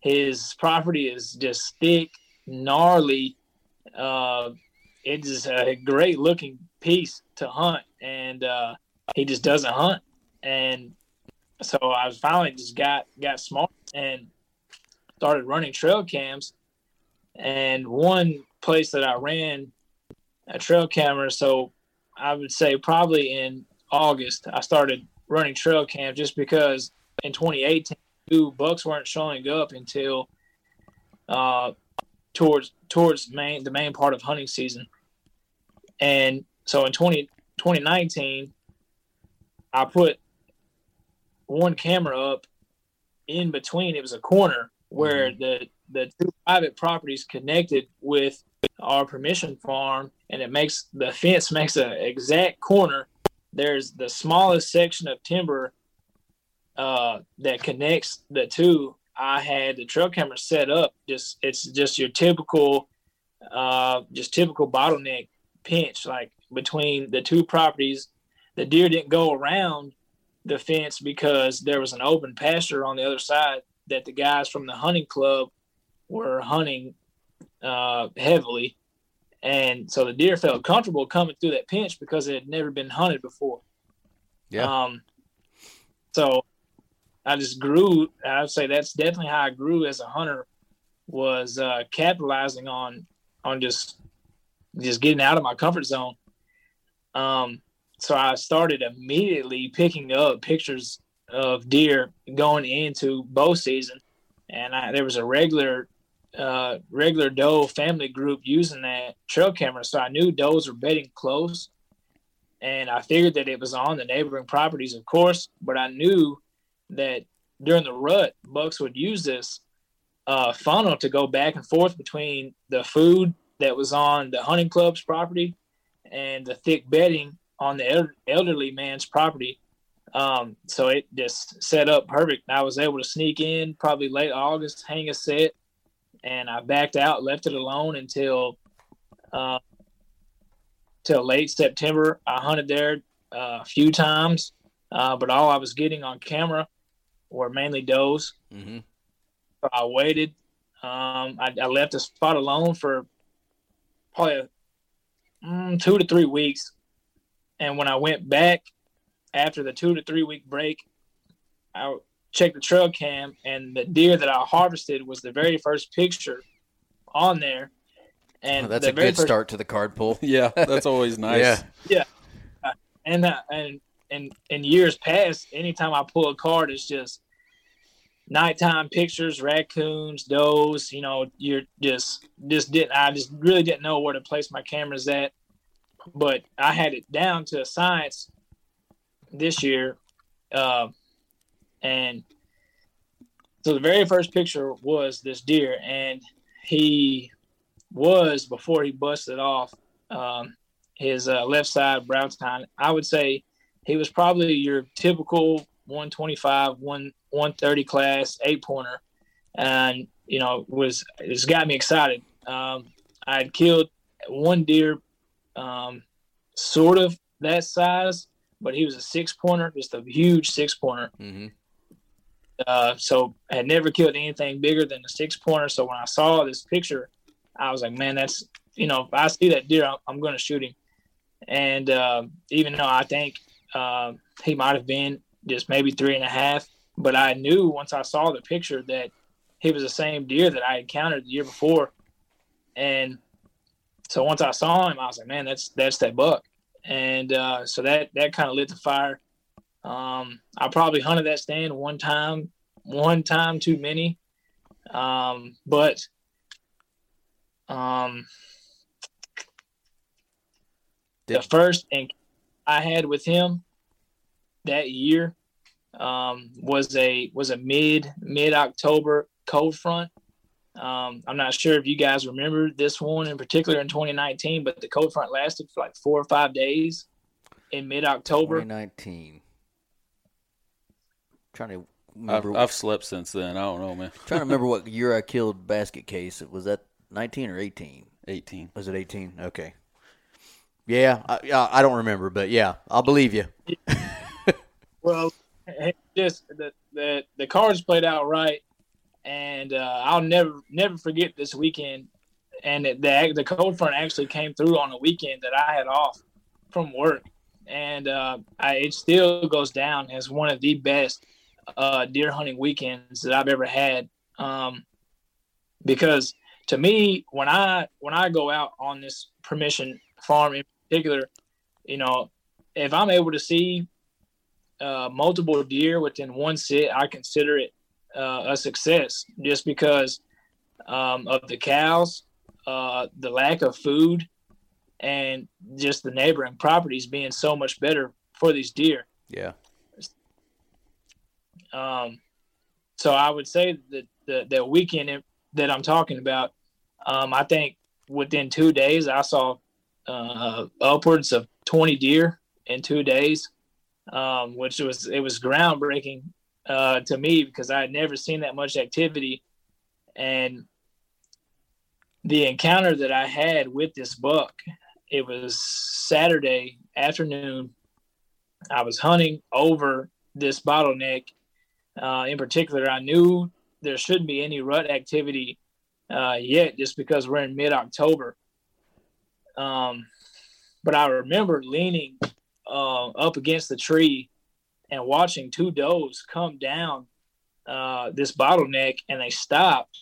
His property is just thick, gnarly. Uh, it is a great looking piece to hunt, and uh, he just doesn't hunt. And so I was finally just got got smart and started running trail cams. And one place that I ran a trail camera, so I would say probably in August I started running trail cam just because in 2018 two bucks weren't showing up until uh, towards towards main the main part of hunting season. And so in 20, 2019, I put one camera up in between. It was a corner where the the two private properties connected with our permission farm, and it makes the fence makes an exact corner. There's the smallest section of timber uh, that connects the two. I had the trail camera set up. Just it's just your typical, uh, just typical bottleneck pinch, like between the two properties. The deer didn't go around the fence because there was an open pasture on the other side that the guys from the hunting club were hunting uh, heavily. And so the deer felt comfortable coming through that pinch because it had never been hunted before. Yeah. Um, so I just grew. I would say that's definitely how I grew as a hunter was uh, capitalizing on on just just getting out of my comfort zone. Um, so I started immediately picking up pictures of deer going into bow season, and I, there was a regular uh, regular doe family group using that trail camera, so I knew does were bedding close, and I figured that it was on the neighboring properties, of course, but I knew that during the rut, bucks would use this uh, funnel to go back and forth between the food that was on the hunting club's property and the thick bedding on the el- elderly man's property. Um, so it just set up perfect. I was able to sneak in probably late August, hang a set, and I backed out, left it alone until uh, till late September. I hunted there uh, a few times, uh, but all I was getting on camera were mainly does. Mm-hmm. I waited. Um, I, I left the spot alone for probably mm, two to three weeks. And when I went back after the two to three week break, I checked the trail cam, and the deer that I harvested was the very first picture on there. And Well, that's the a good first- start to the card pull. Yeah, that's always nice. Yeah. yeah. And uh, and and in years past, anytime I pull a card, it's just nighttime pictures, raccoons, does. You know, you're just just didn't. I just really didn't know where to place my cameras at, but I had it down to a science this year, uh, and so the very first picture was this deer, and he was before he busted off. Um, his uh, left side brow tine. I would say he was probably your typical 125, 1 130 class eight pointer, and you know was it's got me excited. Um, I had killed one deer, um, sort of that size, but he was a six pointer, just a huge six pointer. hmm Uh, so I had never killed anything bigger than a six pointer. So when I saw this picture, I was like, man, that's you know, if I see that deer, I'm, I'm going to shoot him. And uh, even though I think uh, he might have been just maybe three and a half, but I knew once I saw the picture that he was the same deer that I encountered the year before. And so once I saw him, I was like, man, that's that's that buck. And uh, so that that kind of lit the fire. Um, I probably hunted that stand one time, one time too many. Um, but um, the first encounter I had with him that year um, was a was a mid mid October cold front. Um, I'm not sure if you guys remember this one in particular in 2019, but the cold front lasted for like four or five days in mid October. 2019. Trying to I've. I've slept since then. I don't know, man. trying to remember what year I killed Basket Case. Was that 19 or 18? 18. Was it 18? Okay. Yeah, I, yeah, I don't remember, but yeah, I'll believe you. Well, just the, the the cards played out right, and uh, I'll never never forget this weekend. And it, the the cold front actually came through on a weekend that I had off from work, and uh, I, it still goes down as one of the best uh, deer hunting weekends that I've ever had. Um, because to me, when I when I go out on this permission farm in particular, you know, if I'm able to see uh, multiple deer within one sit, I consider it uh, a success just because um, of the cows, uh, the lack of food, and just the neighboring properties being so much better for these deer. Yeah. Um, so I would say that the, the weekend that I'm talking about, um, I think within two days I saw uh, upwards of 20 deer in two days, um, which was it was groundbreaking uh, to me because I had never seen that much activity, and the encounter that I had with this buck, it was Saturday afternoon. I was hunting over this bottleneck. Uh, in particular, I knew there shouldn't be any rut activity uh, yet, just because we're in mid-October. Um, but I remember leaning uh, up against the tree and watching two does come down uh, this bottleneck, and they stopped.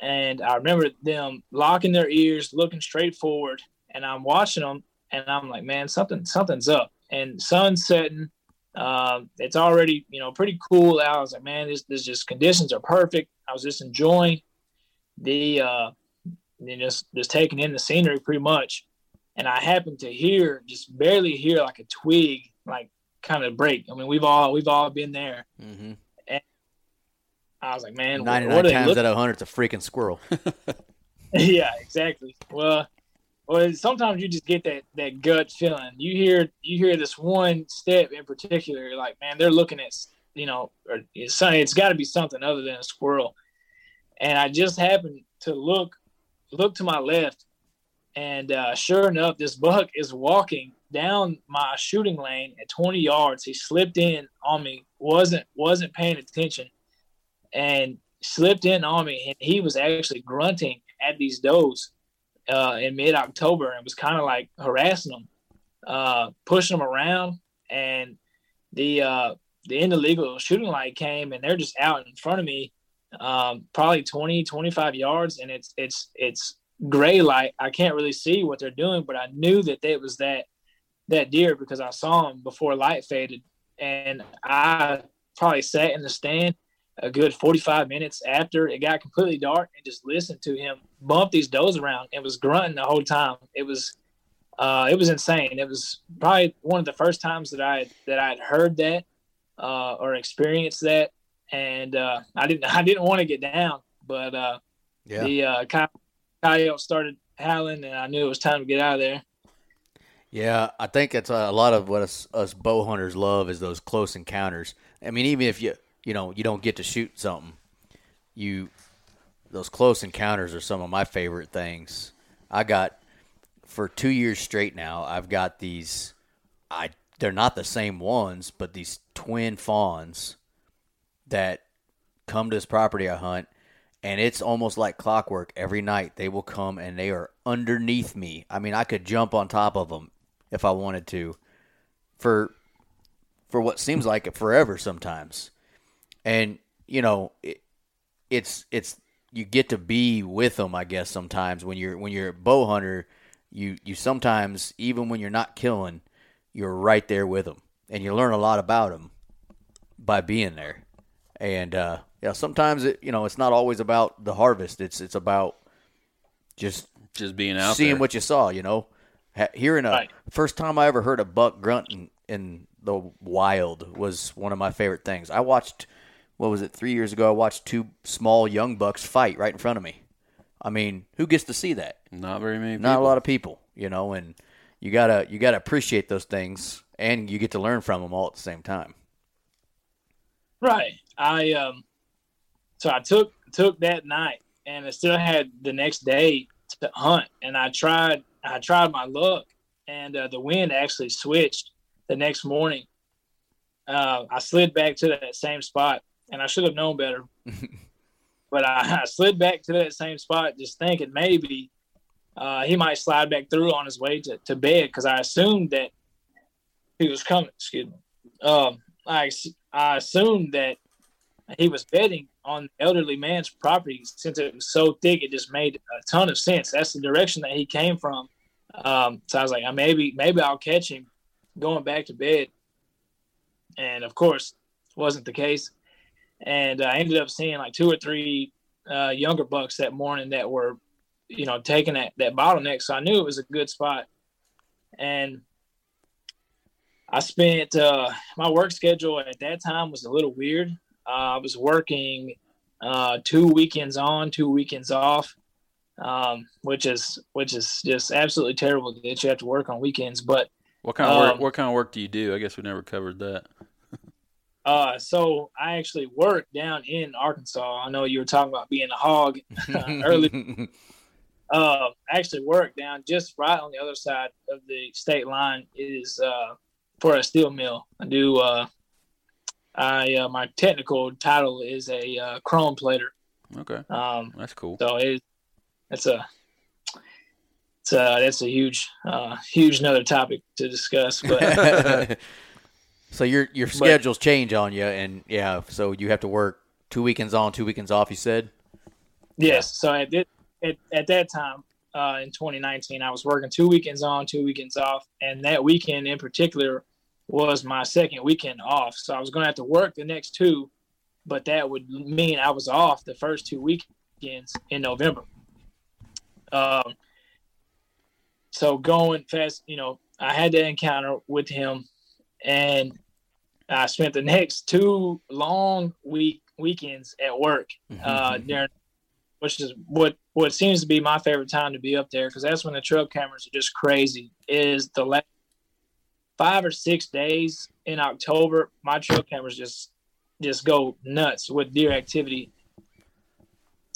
And I remember them locking their ears, looking straight forward, and I'm watching them, and I'm like, man, something, something's up. And sun's setting. Uh, it's already, you know, pretty cool out. I was like, man, this, this just conditions are perfect. I was just enjoying the, uh, know, just just taking in the scenery pretty much. And I happened to hear, just barely hear, like a twig, like kind of break. I mean, we've all we've all been there. Mm-hmm. I was like, man, what, 99 what are they times out of 100, it's a freaking squirrel. yeah, exactly. Well, well, sometimes you just get that that gut feeling. You hear you hear this one step in particular, like, man, they're looking at you know, or it's it's got to be something other than a squirrel. And I just happened to look look to my left, and uh, sure enough, this buck is walking down my shooting lane at 20 yards. He slipped in on me, wasn't wasn't paying attention, and slipped in on me, and he was actually grunting at these does uh, in mid October and was kind of like harassing them, uh, pushing them around. And the uh, the of shooting light came and they're just out in front of me, um, probably 20, 25 yards. And it's it's it's gray light, I can't really see what they're doing, but I knew that it was that that deer because I saw him before light faded, and I probably sat in the stand a good 45 minutes after it got completely dark and just listened to him bump these does around and was grunting the whole time. It was uh, it was insane. It was probably one of the first times that I that I had heard that uh, or experienced that, and uh, I didn't I didn't want to get down, but uh, Yeah. the uh, coyote started howling, and I knew it was time to get out of there. Yeah, I think it's a lot of what us, us bow hunters love is those close encounters. I mean, even if you you know you don't get to shoot something, you those close encounters are some of my favorite things. I got for two years straight now. I've got these. I they're not the same ones, but these twin fawns that come to this property I hunt, and it's almost like clockwork. Every night they will come and they are underneath me. I mean, I could jump on top of them if I wanted to, for for what seems like it forever sometimes. And you know, it, it's it's you get to be with them. I guess sometimes when you're when you're a bow hunter, you you sometimes even when you're not killing, you're right there with them, and you learn a lot about them by being there. And uh, yeah, sometimes it you know it's not always about the harvest. It's it's about just Just being out seeing there. what you saw. You know, hearing a Right. first time I ever heard a buck grunt in, in the wild was one of my favorite things. I watched what was it three years ago? I watched two small young bucks fight right in front of me. I mean, who gets to see that? Not very many. Not a lot of people, you know. And you gotta you gotta appreciate those things, and you get to learn from them all at the same time. Right. I um so I took took that night and I still had the next day to hunt and I tried I tried my luck and uh, the wind actually switched the next morning. Uh, I slid back to that same spot and I should have known better. but I, I slid back to that same spot just thinking maybe uh, he might slide back through on his way to, to bed because I assumed that he was coming. Excuse me. Um, I, I assumed that he was bedding on the elderly man's property since it was so thick. It just made a ton of sense. That's the direction that he came from. Um, so I was like, uh, maybe maybe I'll catch him going back to bed. And of course, wasn't the case. And I ended up seeing like two or three uh, younger bucks that morning that were, you know, taking that that bottleneck. So I knew it was a good spot. And I spent uh, my work schedule at that time was a little weird. Uh, I was working uh, two weekends on, two weekends off, um, which is which is just absolutely terrible that you have to work on weekends. But What kind of work? Um, What kind of work do you do? I guess we never covered that. Uh, so I actually work down in Arkansas. I know you were talking about being a hog early. Uh, I actually work down just right on the other side of the state line. Is uh, for a steel mill. I do. Uh, I uh, my technical title is a uh, chrome plater. Okay, Um, that's cool. so it, it's a it's a that's a huge uh, huge another topic to discuss. But so your your schedules change on you, and yeah, so you have to work two weekends on, two weekends off. You said. yes, so at at, at that time uh, in 2019, I was working two weekends on, two weekends off, and that weekend in particular was my second weekend off. So I was going to have to work the next two, but that would mean I was off the first two weekends in November. Um, so going fast, you know, I had that encounter with him, and I spent the next two long week weekends at work uh, during, which is what what seems to be my favorite time to be up there because that's when the trail cameras are just crazy. Is the last five or six days in October, my trail cameras just just go nuts with deer activity.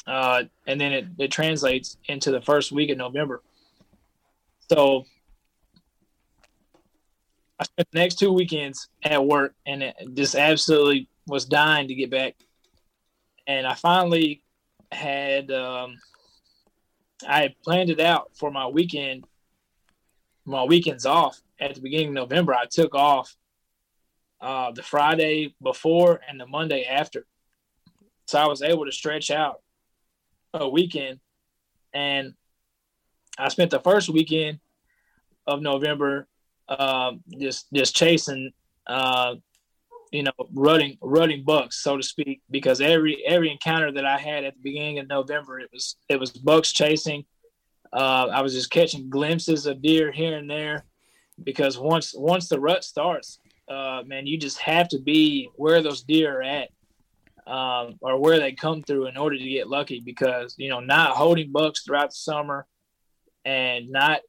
Uh, and then it, it translates into the first week of November. So I spent the next two weekends at work and it just absolutely was dying to get back. And I finally had, um, I had planned it out for my weekend, my weekends off at the beginning of November. I took off uh, the Friday before and the Monday after. So I was able to stretch out a weekend and I spent the first weekend of November uh, just just chasing, uh, you know, running rutting bucks, so to speak, because every every encounter that I had at the beginning of November, it was it was bucks chasing. Uh, I was just catching glimpses of deer here and there, because once once the rut starts, uh, man, you just have to be where those deer are at. Um, or where they come through in order to get lucky because you know not holding bucks throughout the summer and not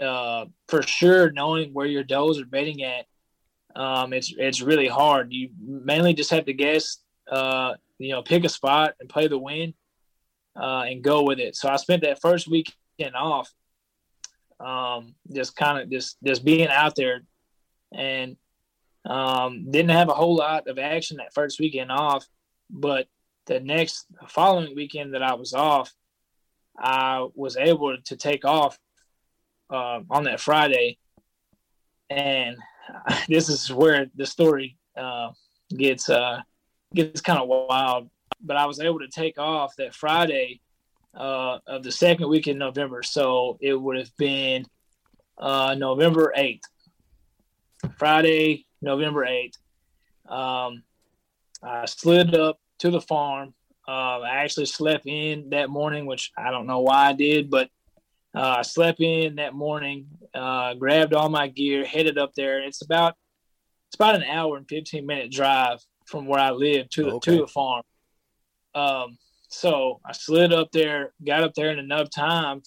uh, for sure knowing where your does are bedding at, um, it's it's really hard. You mainly just have to guess, uh, you know, pick a spot and play the wind, uh, and go with it. So I spent that first weekend off, um, just kind of just just being out there, and um, didn't have a whole lot of action that first weekend off, but the next following weekend that I was off, I was able to take off uh, on that Friday, and this is where the story uh, gets uh, gets kind of wild. But I was able to take off that Friday uh, of the second week in November, so it would have been uh, November eighth, Friday, November eighth. Um, I slid up to the farm. Uh, I actually slept in that morning, which I don't know why I did, but uh, I slept in that morning, uh, grabbed all my gear, headed up there. It's about it's about an hour and fifteen minute drive from where I live to the okay. to the farm. Um, so I slid up there, got up there in enough time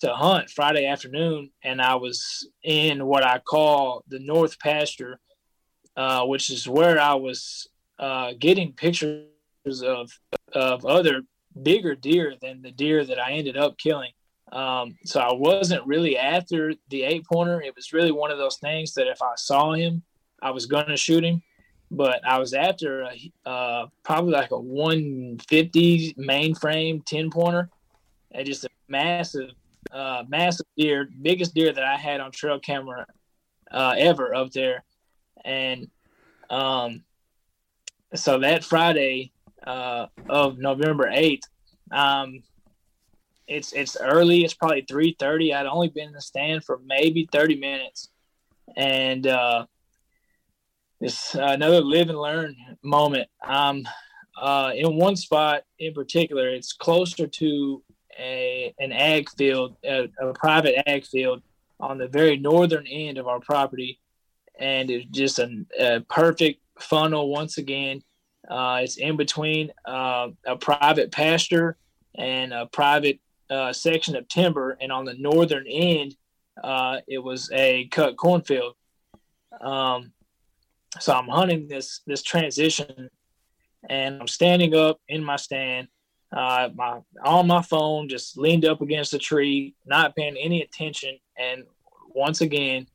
to hunt Friday afternoon, and I was in what I call the North Pasture, uh, which is where I was uh, getting pictures of of other bigger deer than the deer that I ended up killing. Um, so I wasn't really after the eight pointer. It was really one of those things that if I saw him, I was going to shoot him. But I was after a, uh, probably like a 150 mainframe 10 pointer and just a massive, uh, massive deer, biggest deer that I had on trail camera uh, ever up there. And um, so that Friday uh, of November 8th, um, it's it's early. It's probably three thirty. I'd only been in the stand for maybe thirty minutes, and uh, it's another live and learn moment. Um, uh, in one spot in particular, it's closer to a an ag field, a, a private ag field on the very northern end of our property, and it's just a, a perfect funnel once again. Uh, it's in between uh, a private pasture and a private uh, section of timber, and on the northern end, uh, it was a cut cornfield. Um, so I'm hunting this this transition, and I'm standing up in my stand, uh, my on my phone, just leaned up against a tree, not paying any attention, and once again,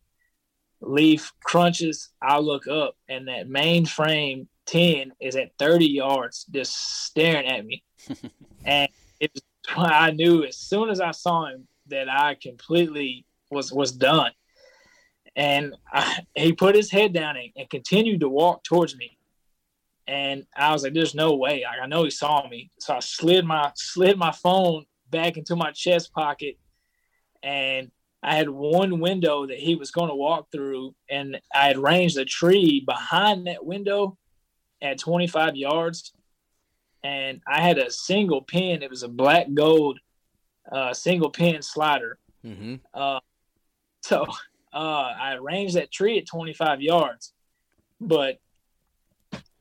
leaf crunches. I look up, and that main frame ten is at 30 yards, just staring at me, and it was I knew as soon as I saw him that I completely was was done. And I, he put his head down and, and, continued to walk towards me. And I was like, "There's no way!" I know he saw me, so I slid my slid my phone back into my chest pocket, and I had one window that he was going to walk through, and I had ranged a tree behind that window at 25 yards and I had a single pin. It was a black gold uh, single pin slider. Mm-hmm. Uh, so uh, I arranged that tree at 25 yards, but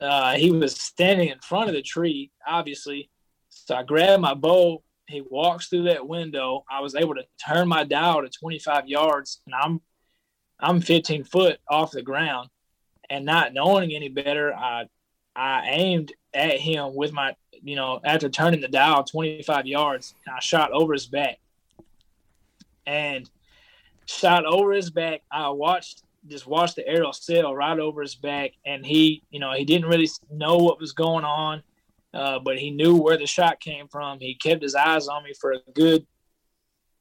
uh, he was standing in front of the tree, obviously. So I grabbed my bow. He walks through that window. I was able to turn my dial to 25 yards, and I'm I'm 15 foot off the ground. And not knowing any better, I I aimed at him with my, you know, after turning the dial 25 yards, and I shot over his back. And shot over his back. I watched, just watched the arrow sail right over his back. And he, you know, he didn't really know what was going on, uh, but he knew where the shot came from. He kept his eyes on me for a good,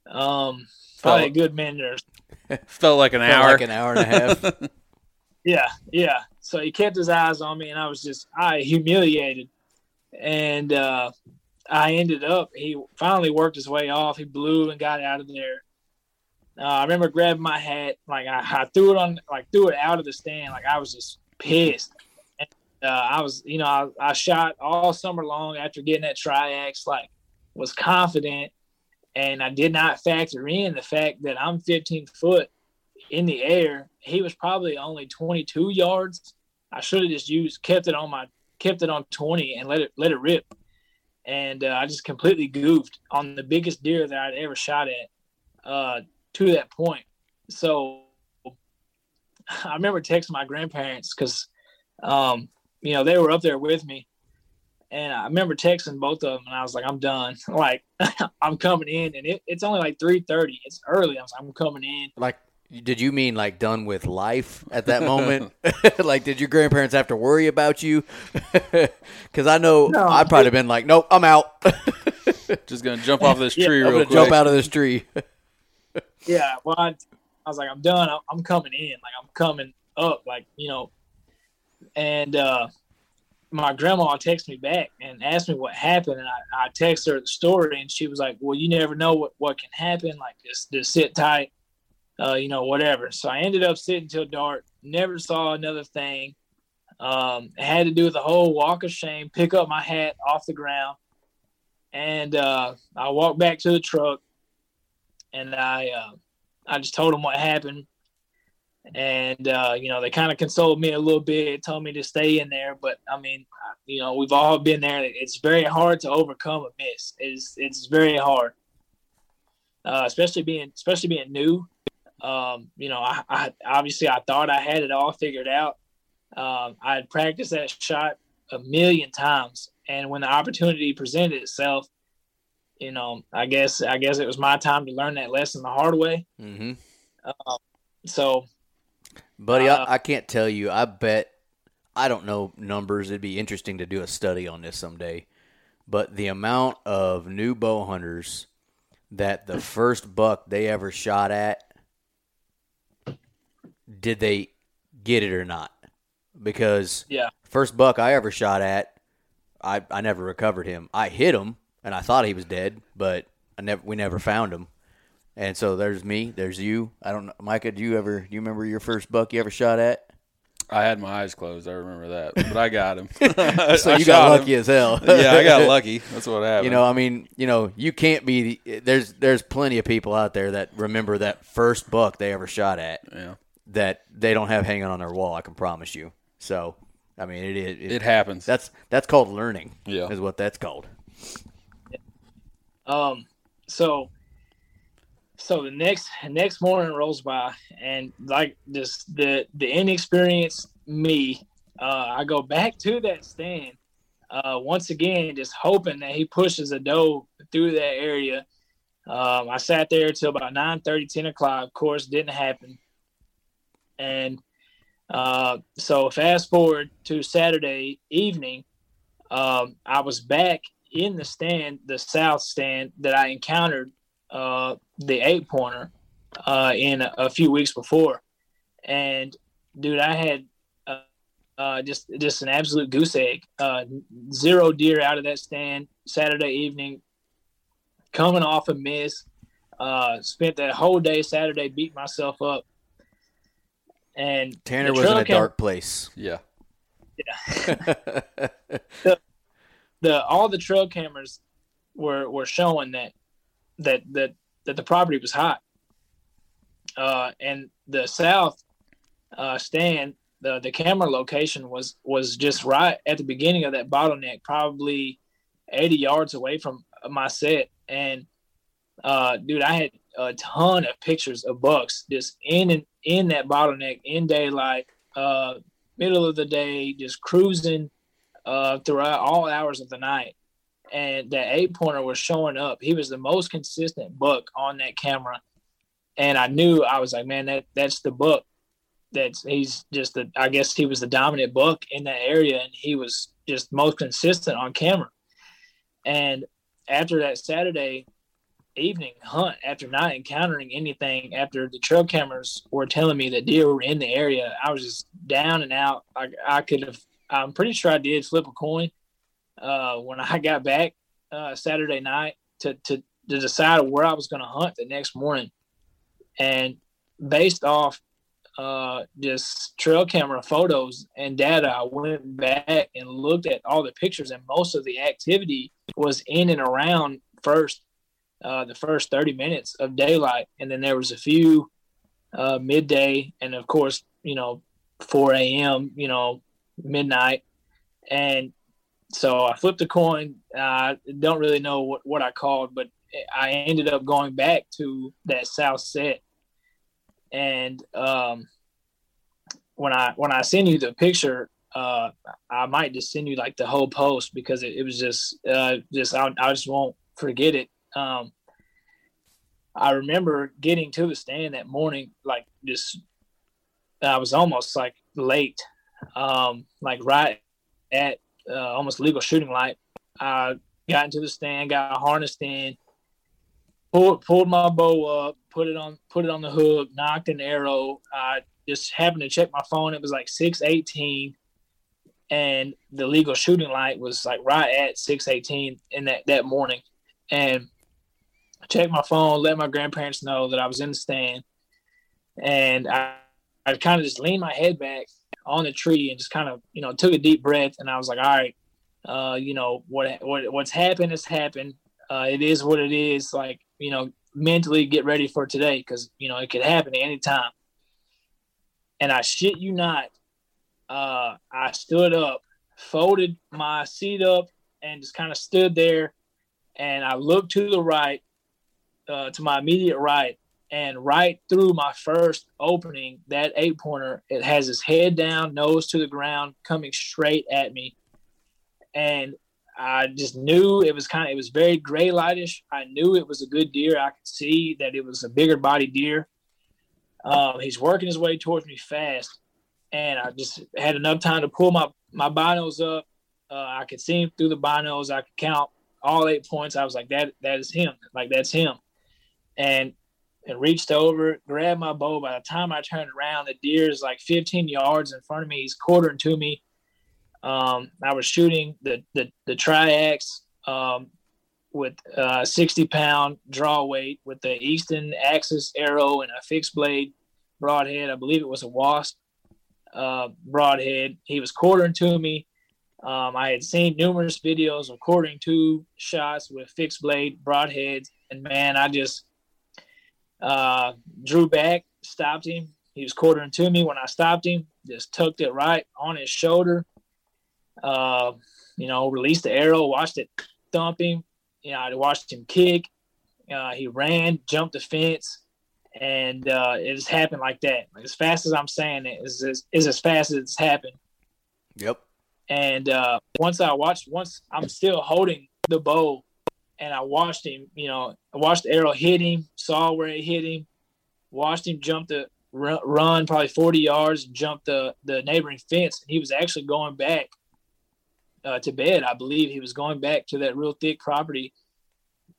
um, probably Felt, a good minute. or Felt like an Felt hour. Like an hour and a half. Yeah, yeah. So he kept his eyes on me, and I was just I humiliated, and uh, I ended up he finally worked his way off. He blew and got out of there. Uh, I remember grabbing my hat, like I, I, threw it on, like threw it out of the stand, like I was just pissed. And, uh, I was, you know, I, I, shot all summer long after getting that Triax, like was confident, and I did not factor in the fact that I'm 15 foot in the air. He was probably only 22 yards. I should have just used, kept it on my, kept it on 20 and let it let it rip. And uh, I just completely goofed on the biggest deer that I'd ever shot at. Uh, to that point. So I remember texting my grandparents because, um, you know, they were up there with me. And I remember texting both of them, and I was like, "I'm done. Like, I'm coming in, and it, it's only like 3:30. It's early. I was like, I'm coming in. Like, did you mean like done with life at that moment? like, did your grandparents have to worry about you? Because I know no, I'd probably been like, "Nope, I'm out. Just gonna jump off this tree yeah, real quick. Jump out of this tree." yeah, well, I, I, was like, I'm done. I'm coming in. Like, I'm coming up. Like, you know, and uh, my grandma texted me back and asked me what happened, and I, I texted her the story, and she was like, "Well, you never know what what can happen. Like, just just sit tight, uh, you know, whatever." So I ended up sitting till dark. Never saw another thing. Um, had to do with the whole walk of shame, pick up my hat off the ground, and uh, I walked back to the truck and I uh, I just told them what happened, and uh, you know they kind of consoled me a little bit, told me to stay in there. But I mean, you know, we've all been there. It's very hard to overcome a miss. It's it's very hard, uh, especially being especially being new. Um, you know, I, I, obviously I thought I had it all figured out. Um, I had practiced that shot a million times, and when the opportunity presented itself, you know, I guess I guess it was my time to learn that lesson the hard way. Mm-hmm. Um, so, buddy, uh, I, I can't tell you. I bet I don't know numbers. It'd be interesting to do a study on this someday. But the amount of new bow hunters that the first buck they ever shot at, did they get it or not? Because yeah, first buck I ever shot at, I I never recovered him. I hit him and I thought he was dead, but I never we never found him. And so there's me, there's you. I don't know, Micah. Do you ever do you remember your first buck you ever shot at? I had my eyes closed. I remember that, but I got him. so you got lucky him. as hell. yeah, I got lucky. That's what happened. You know, I mean, you know, you can't be. There's there's plenty of people out there that remember that first buck they ever shot at. Yeah. That they don't have hanging on their wall. I can promise you. So, I mean, it it, it, it happens. That's that's called learning. Yeah, is what that's called. Um, so so the next next morning rolls by, and like just the the inexperienced me, uh, I go back to that stand uh, once again, just hoping that he pushes a doe through that area. Um, I sat there till about 9 30, 10 o'clock. Of course, didn't happen. And uh, so, fast forward to Saturday evening, um, I was back in the stand, the south stand that I encountered uh, the eight pointer uh, in a, a, few weeks before, and dude, I had uh, uh just just an absolute goose egg. Uh, zero deer out of that stand Saturday evening, coming off a miss. Uh, spent that whole day Saturday beating myself up. And Tanner was in a dark place. Yeah. Yeah. the, the all the trail cameras were were showing that that that that the property was hot. Uh, and the south uh, stand, the the camera location was was just right at the beginning of that bottleneck, probably 80 yards away from my set. And uh, dude, I had a ton of pictures of bucks just in and in that bottleneck in daylight, uh, middle of the day, just cruising uh, throughout all hours of the night. And that eight pointer was showing up. He was the most consistent buck on that camera. And I knew I was like, man, that that's the buck. That's he's just the I guess he was the dominant buck in that area and he was just most consistent on camera. And after that Saturday evening hunt, after not encountering anything, after the trail cameras were telling me that deer were in the area, I was just down and out. I, I could have I'm pretty sure I did flip a coin uh, when I got back uh, Saturday night to, to, to decide where I was going to hunt the next morning. And based off uh, just trail camera photos and data, I went back and looked at all the pictures, and most of the activity was in and around first, uh, the first 30 minutes of daylight. And then there was a few uh, midday, and of course, you know, 4 a.m., you know, midnight. And so I flipped a coin. I don't really know what, what I called, but I ended up going back to that south set. And um, when I when I send you the picture, uh, I might just send you like the whole post because it, it was just uh, just I, I just won't forget it. Um, I remember getting to the stand that morning, like just I was almost like late, um, like right at uh, almost legal shooting light. I got into the stand, got harnessed in, pulled pulled my bow up, put it on put it on the hook, knocked an arrow. I just happened to check my phone. It was like six eighteen, and the legal shooting light was like right at six eighteen in that that morning, and I checked my phone, let my grandparents know that I was in the stand, and I I kind of just leaned my head back on the tree and just kind of you know took a deep breath, and I was like, all right, uh, you know what what what's happened has happened. Uh, it is what it is. Like you know, mentally get ready for today because you know it could happen at any time. And I shit you not, uh, I stood up, folded my seat up, and just kind of stood there. And I looked to the right, uh, to my immediate right, and right through my first opening, that eight pointer, it has his head down, nose to the ground, coming straight at me. And I just knew it was kind of, it was very gray lightish. I knew it was a good deer. I could see that it was a bigger body deer. Um, he's working his way towards me fast. And I just had enough time to pull my, my binos up. Uh, I could see him through the binos. I could count all eight points. I was like, that, that is him. Like, that's him. And and reached over, grabbed my bow. By the time I turned around, the deer is like 15 yards in front of me. He's quartering to me. Um, I was shooting the the, the Triax um, with uh, 60 pound draw weight with the Easton Axis arrow and a fixed blade broadhead. I believe it was a Wasp uh, broadhead. He was quartering to me. Um, I had seen numerous videos of quartering to shots with fixed blade broadheads, and man, I just uh, drew back, stopped him. He was quartering to me when I stopped him. Just tucked it right on his shoulder. Uh, you know, released the arrow, watched it thump him. You know, I watched him kick. Uh, he ran, jumped the fence, and uh, it just happened like that. Like, as fast as I'm saying it is, is, is as fast as it's happened. Yep. And uh, once I watched, once I'm still holding the bow and I watched him. You know, I watched the arrow hit him, saw where it hit him, watched him jump the run probably 40 yards and jump the the neighboring fence. And he was actually going back uh, to bed. I believe he was going back to that real thick property,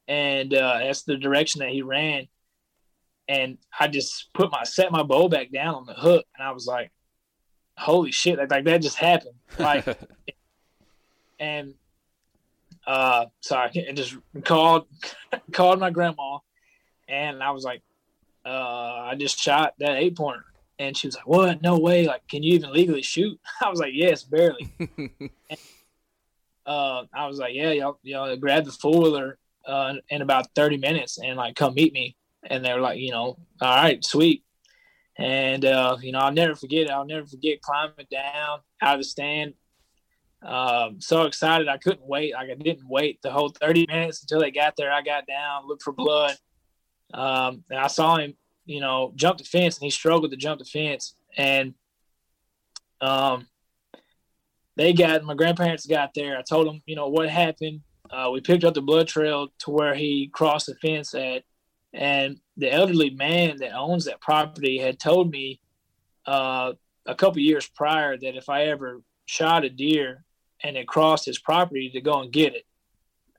and uh, that's the direction that he ran. And I just put my set my bow back down on the hook, and I was like, "Holy shit!" Like, like that just happened. Like, and uh, so I just called called my grandma, and I was like, uh, I just shot that eight pointer, and she was like, "What? No way! Like, can you even legally shoot?" I was like, "Yes, barely." and, uh, I was like, "Yeah, y'all, y'all grab the four wheeler uh, in about thirty minutes and like come meet me." And they were like, "You know, all right, sweet." And uh, you know, I'll never forget it. I'll never forget climbing down out of the stand, um, so excited I couldn't wait. Like I didn't wait the whole 30 minutes until they got there. I got down, looked for blood, um, and I saw him, you know, jump the fence, and he struggled to jump the fence. And um, they got my grandparents got there. I told them, you know, what happened. Uh, we picked up the blood trail to where he crossed the fence at, and the elderly man that owns that property had told me uh, a couple years prior that if I ever shot a deer and it crossed his property to go and get it.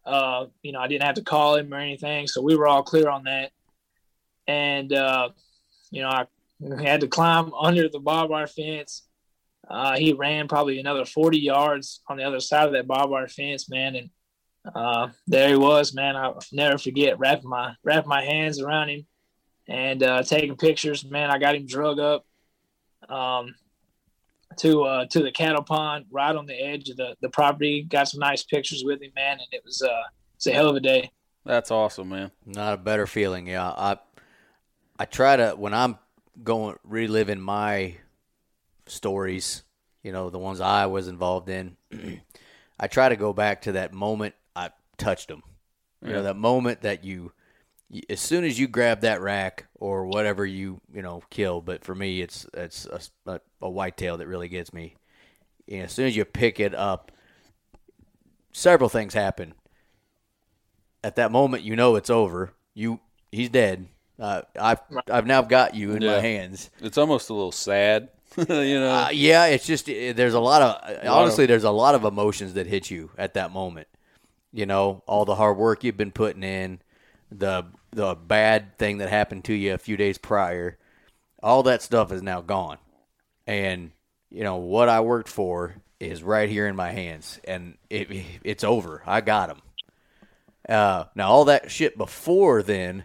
Uh, you know, I didn't have to call him or anything, so we were all clear on that. And uh, you know, I had to climb under the barbed wire fence. Uh, he ran probably another 40 yards on the other side of that barbed wire fence, man, and uh, there he was, man. I'll never forget wrapping my wrapping my hands around him and uh, taking pictures. Man, I got him drug up um, to uh, to the cattle pond right on the edge of the, the property. Got some nice pictures with him, man, and it was uh it's a hell of a day. That's awesome, man. Not a better feeling. Yeah, I I try to when I'm going reliving my stories, you know, the ones I was involved in. I try to go back to that moment I touched them. You know, that moment that you, you- as soon as you grab that rack or whatever you you know kill. But for me, it's it's a, a, a whitetail that really gets me. You know, as soon as you pick it up, several things happen. At that moment, you know it's over. You he's dead. Uh, I've I've now got you in my hands. It's almost a little sad, you know. Uh, yeah, it's just uh, there's a lot of honestly there's a lot of emotions that hit you at that moment. You know, all the hard work you've been putting in, the the bad thing that happened to you a few days prior, all that stuff is now gone. And you know what I worked for is right here in my hands, and it it's over. I got them. Uh, now all that shit before then,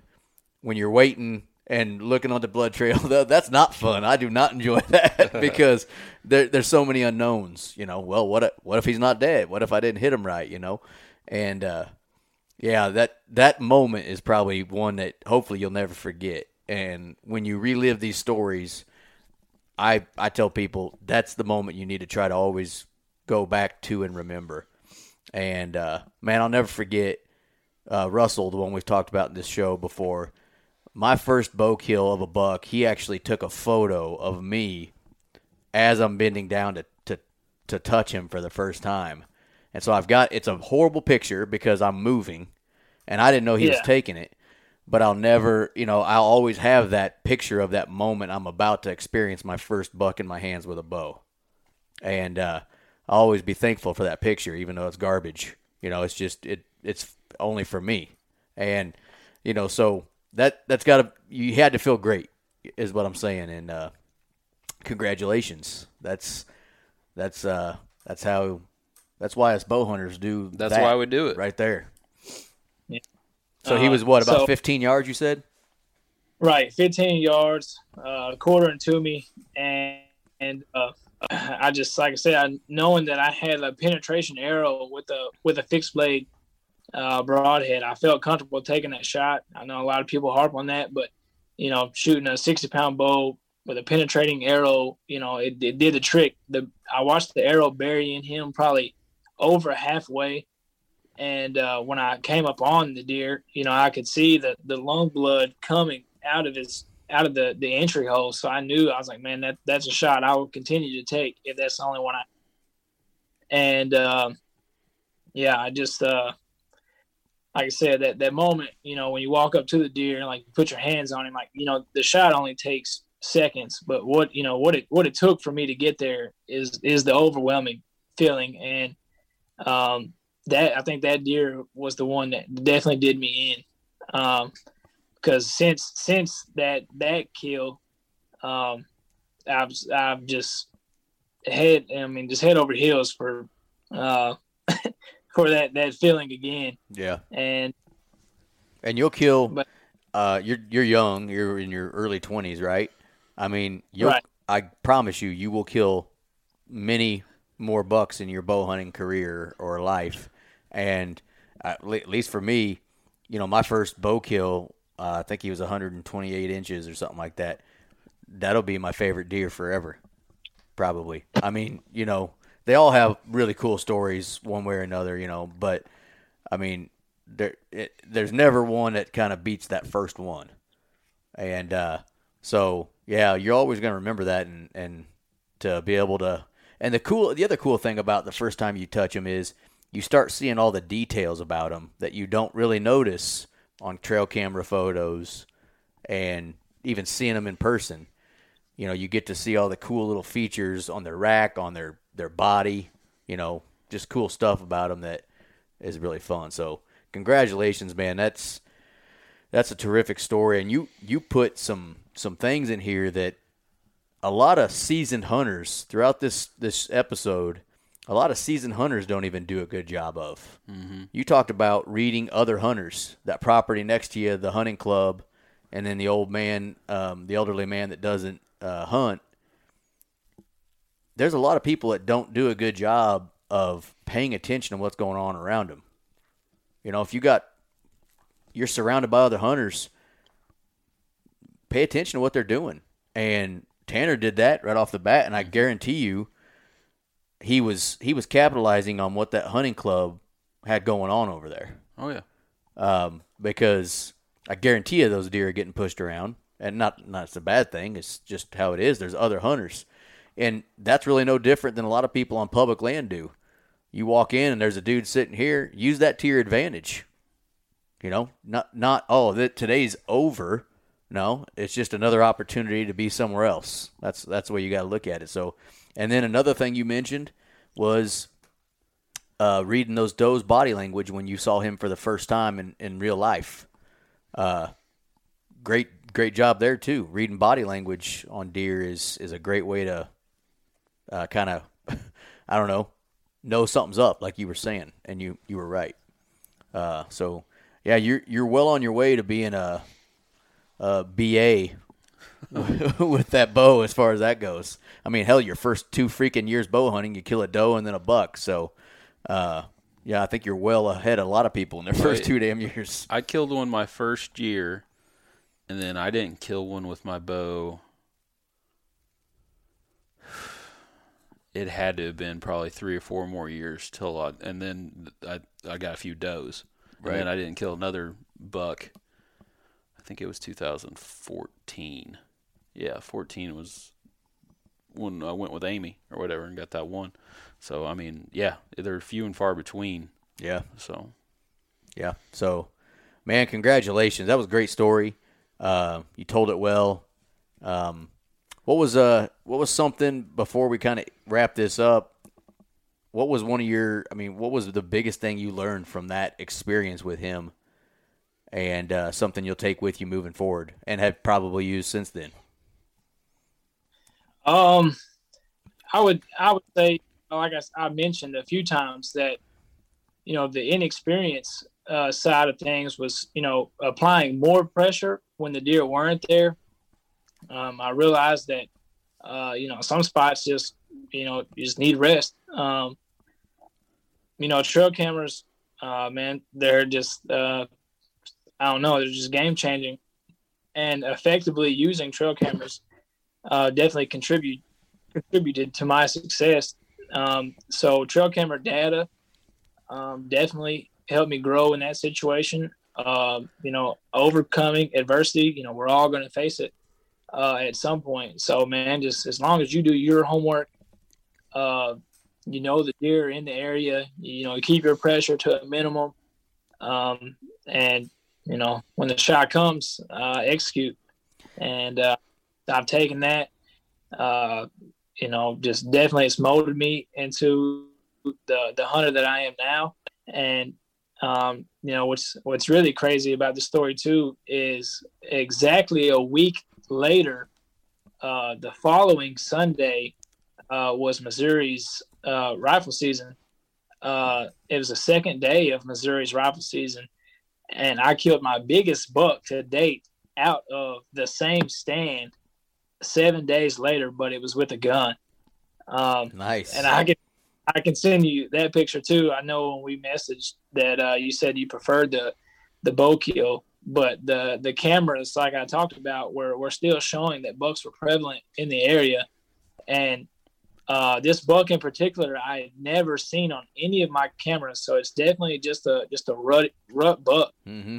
when you're waiting and looking on the blood trail, tha- that's not fun. I do not enjoy that because there, there's so many unknowns. You know, well, what if, what if he's not dead? What if I didn't hit him right? You know, and uh, yeah, that that moment is probably one that hopefully you'll never forget. And when you relive these stories, I I tell people that's the moment you need to try to always go back to and remember. And uh, man, I'll never forget uh, Russell, the one we've talked about in this show before. My first bow kill of a buck, he actually took a photo of me as I'm bending down to, to, to touch him for the first time. And so I've got it's a horrible picture because I'm moving and I didn't know he was taking it. But I'll never, you know, I'll always have that picture of that moment I'm about to experience my first buck in my hands with a bow. And uh, I'll always be thankful for that picture, even though it's garbage. You know, it's just it it's only for me. And you know, so that that's got to you had to feel great, is what I'm saying. And uh, congratulations. That's that's uh that's how that's why us bow hunters do. That's that why we do it. right there. Yeah. So he Uh, was what about so- 15 yards? You said. Right, 15 yards, uh, quartering to me, and and uh, I just like I said, I, knowing that I had a penetration arrow with a with a fixed blade uh, broadhead, I felt comfortable taking that shot. I know a lot of people harp on that, but you know, shooting a 60 pound bow with a penetrating arrow, you know, it, it did the trick. The I watched the arrow bury in him probably over halfway. And uh, when I came up on the deer, you know, I could see the, the lung blood coming out of his out of the, the entry hole. So I knew I was like, man, that that's a shot I will continue to take if that's the only one I. And um, yeah, I just uh, like I said that that moment, you know, when you walk up to the deer and like put your hands on him, like you know, the shot only takes seconds, but what you know what it what it took for me to get there is is the overwhelming feeling and um that I think that deer was the one that definitely did me in. Um, because since since that that kill, um, I've I've just head I mean just head over heels for uh for that that feeling again Yeah. and And you'll kill. But- uh, you're you're young. You're in your early 20s, right? I mean, you'll. Right. I promise you, you will kill many more bucks in your bow hunting career or life. And uh, at least for me, you know, my first bow kill, uh, I think he was 128 inches or something like that. That'll be my favorite deer forever, probably. I mean, you know, they all have really cool stories, one way or another, you know. But I mean, there, it, there's never one that kind of beats that first one. And uh, so, yeah, you're always going to remember that, and and to be able to. And the cool, the other cool thing about the first time you touch them is you start seeing all the details about them that you don't really notice on trail camera photos, and even seeing them in person. You know, you get to see all the cool little features on their rack, on their their body. You know, just cool stuff about them that is really fun. So, congratulations, man. That's that's a terrific story, and you you put some some things in here that a lot of seasoned hunters throughout this this episode a lot of seasoned hunters don't even do a good job of. Mm-hmm. You talked about reading other hunters, that property next to you, the hunting club, and then the old man, um, the elderly man that doesn't uh, hunt. There's a lot of people that don't do a good job of paying attention to what's going on around them. You know, if you got, you're surrounded by other hunters, pay attention to what they're doing. And Tanner did that right off the bat, and I guarantee you, he was he was capitalizing on what that hunting club had going on over there. Oh yeah. Um, because I guarantee you those deer are getting pushed around, and not not it's a bad thing. It's just how it is. There's other hunters, and that's really no different than a lot of people on public land do. You walk in and there's a dude sitting here. Use that to your advantage. You know, not not oh that today's over. No, it's just another opportunity to be somewhere else. That's that's the way you got to look at it. So, and then another thing you mentioned was uh, reading those does body language when you saw him for the first time in, in real life. Uh, great great job there too. Reading body language on deer is is a great way to uh, kind of I don't know know something's up, like you were saying, and you you were right. Uh, so yeah, you're you're well on your way to being a uh, BA with that bow as far as that goes. I mean, hell, your first two freaking years bow hunting, you kill a doe and then a buck. So, uh, yeah, I think you're well ahead of a lot of people in their first Right. two damn years. I killed one my first year, and then I didn't kill one with my bow. It had to have been probably three or four more years till I, and then I I got a few does, and then Right. I didn't kill another buck. I think it was 2014. Yeah, 14 was when I went with Amy or whatever and got that one. So I mean, yeah, they're few and far between. Yeah, So yeah. So, man, congratulations. That was a great story. Uh, you told it well. Um, what was uh what was something before we kind of wrap this up? What was one of your? I mean, what was the biggest thing you learned from that experience with him, and uh, something you'll take with you moving forward and have probably used since then? Um, I would I would say, like I mentioned a few times, that you know the inexperience uh, side of things was you know applying more pressure when the deer weren't there. Um, I realized that uh, you know some spots just you know you just need rest. Um, you know trail cameras, uh, man, they're just uh, I don't know, they're just game changing, and effectively using trail cameras uh, definitely contribute contributed to my success. Um, so trail camera data um, definitely helped me grow in that situation. Um, you know, overcoming adversity. You know, we're all going to face it uh, at some point. So, man, just as long as you do your homework, uh, you know the deer in the area. You know, keep your pressure to a minimum, um, and you know when the shot comes, uh, execute. And uh, I've taken that. Uh, you know, just definitely it's molded me into the the hunter that I am now. And um, you know, what's what's really crazy about the story too is exactly a week later, uh, the following Sunday uh, was Missouri's uh, rifle season. Uh, it was the second day of Missouri's rifle season, and I killed my biggest buck to date out of the same stand seven days later, but it was with a gun. Um, Nice. and I can I can send you that picture too. I know when we messaged that uh, you said you preferred the the bow kill, but the the cameras, like I talked about, were were still showing that bucks were prevalent in the area, and uh, this buck in particular, I had never seen on any of my cameras. So it's definitely just a just a rut rut buck. mm-hmm.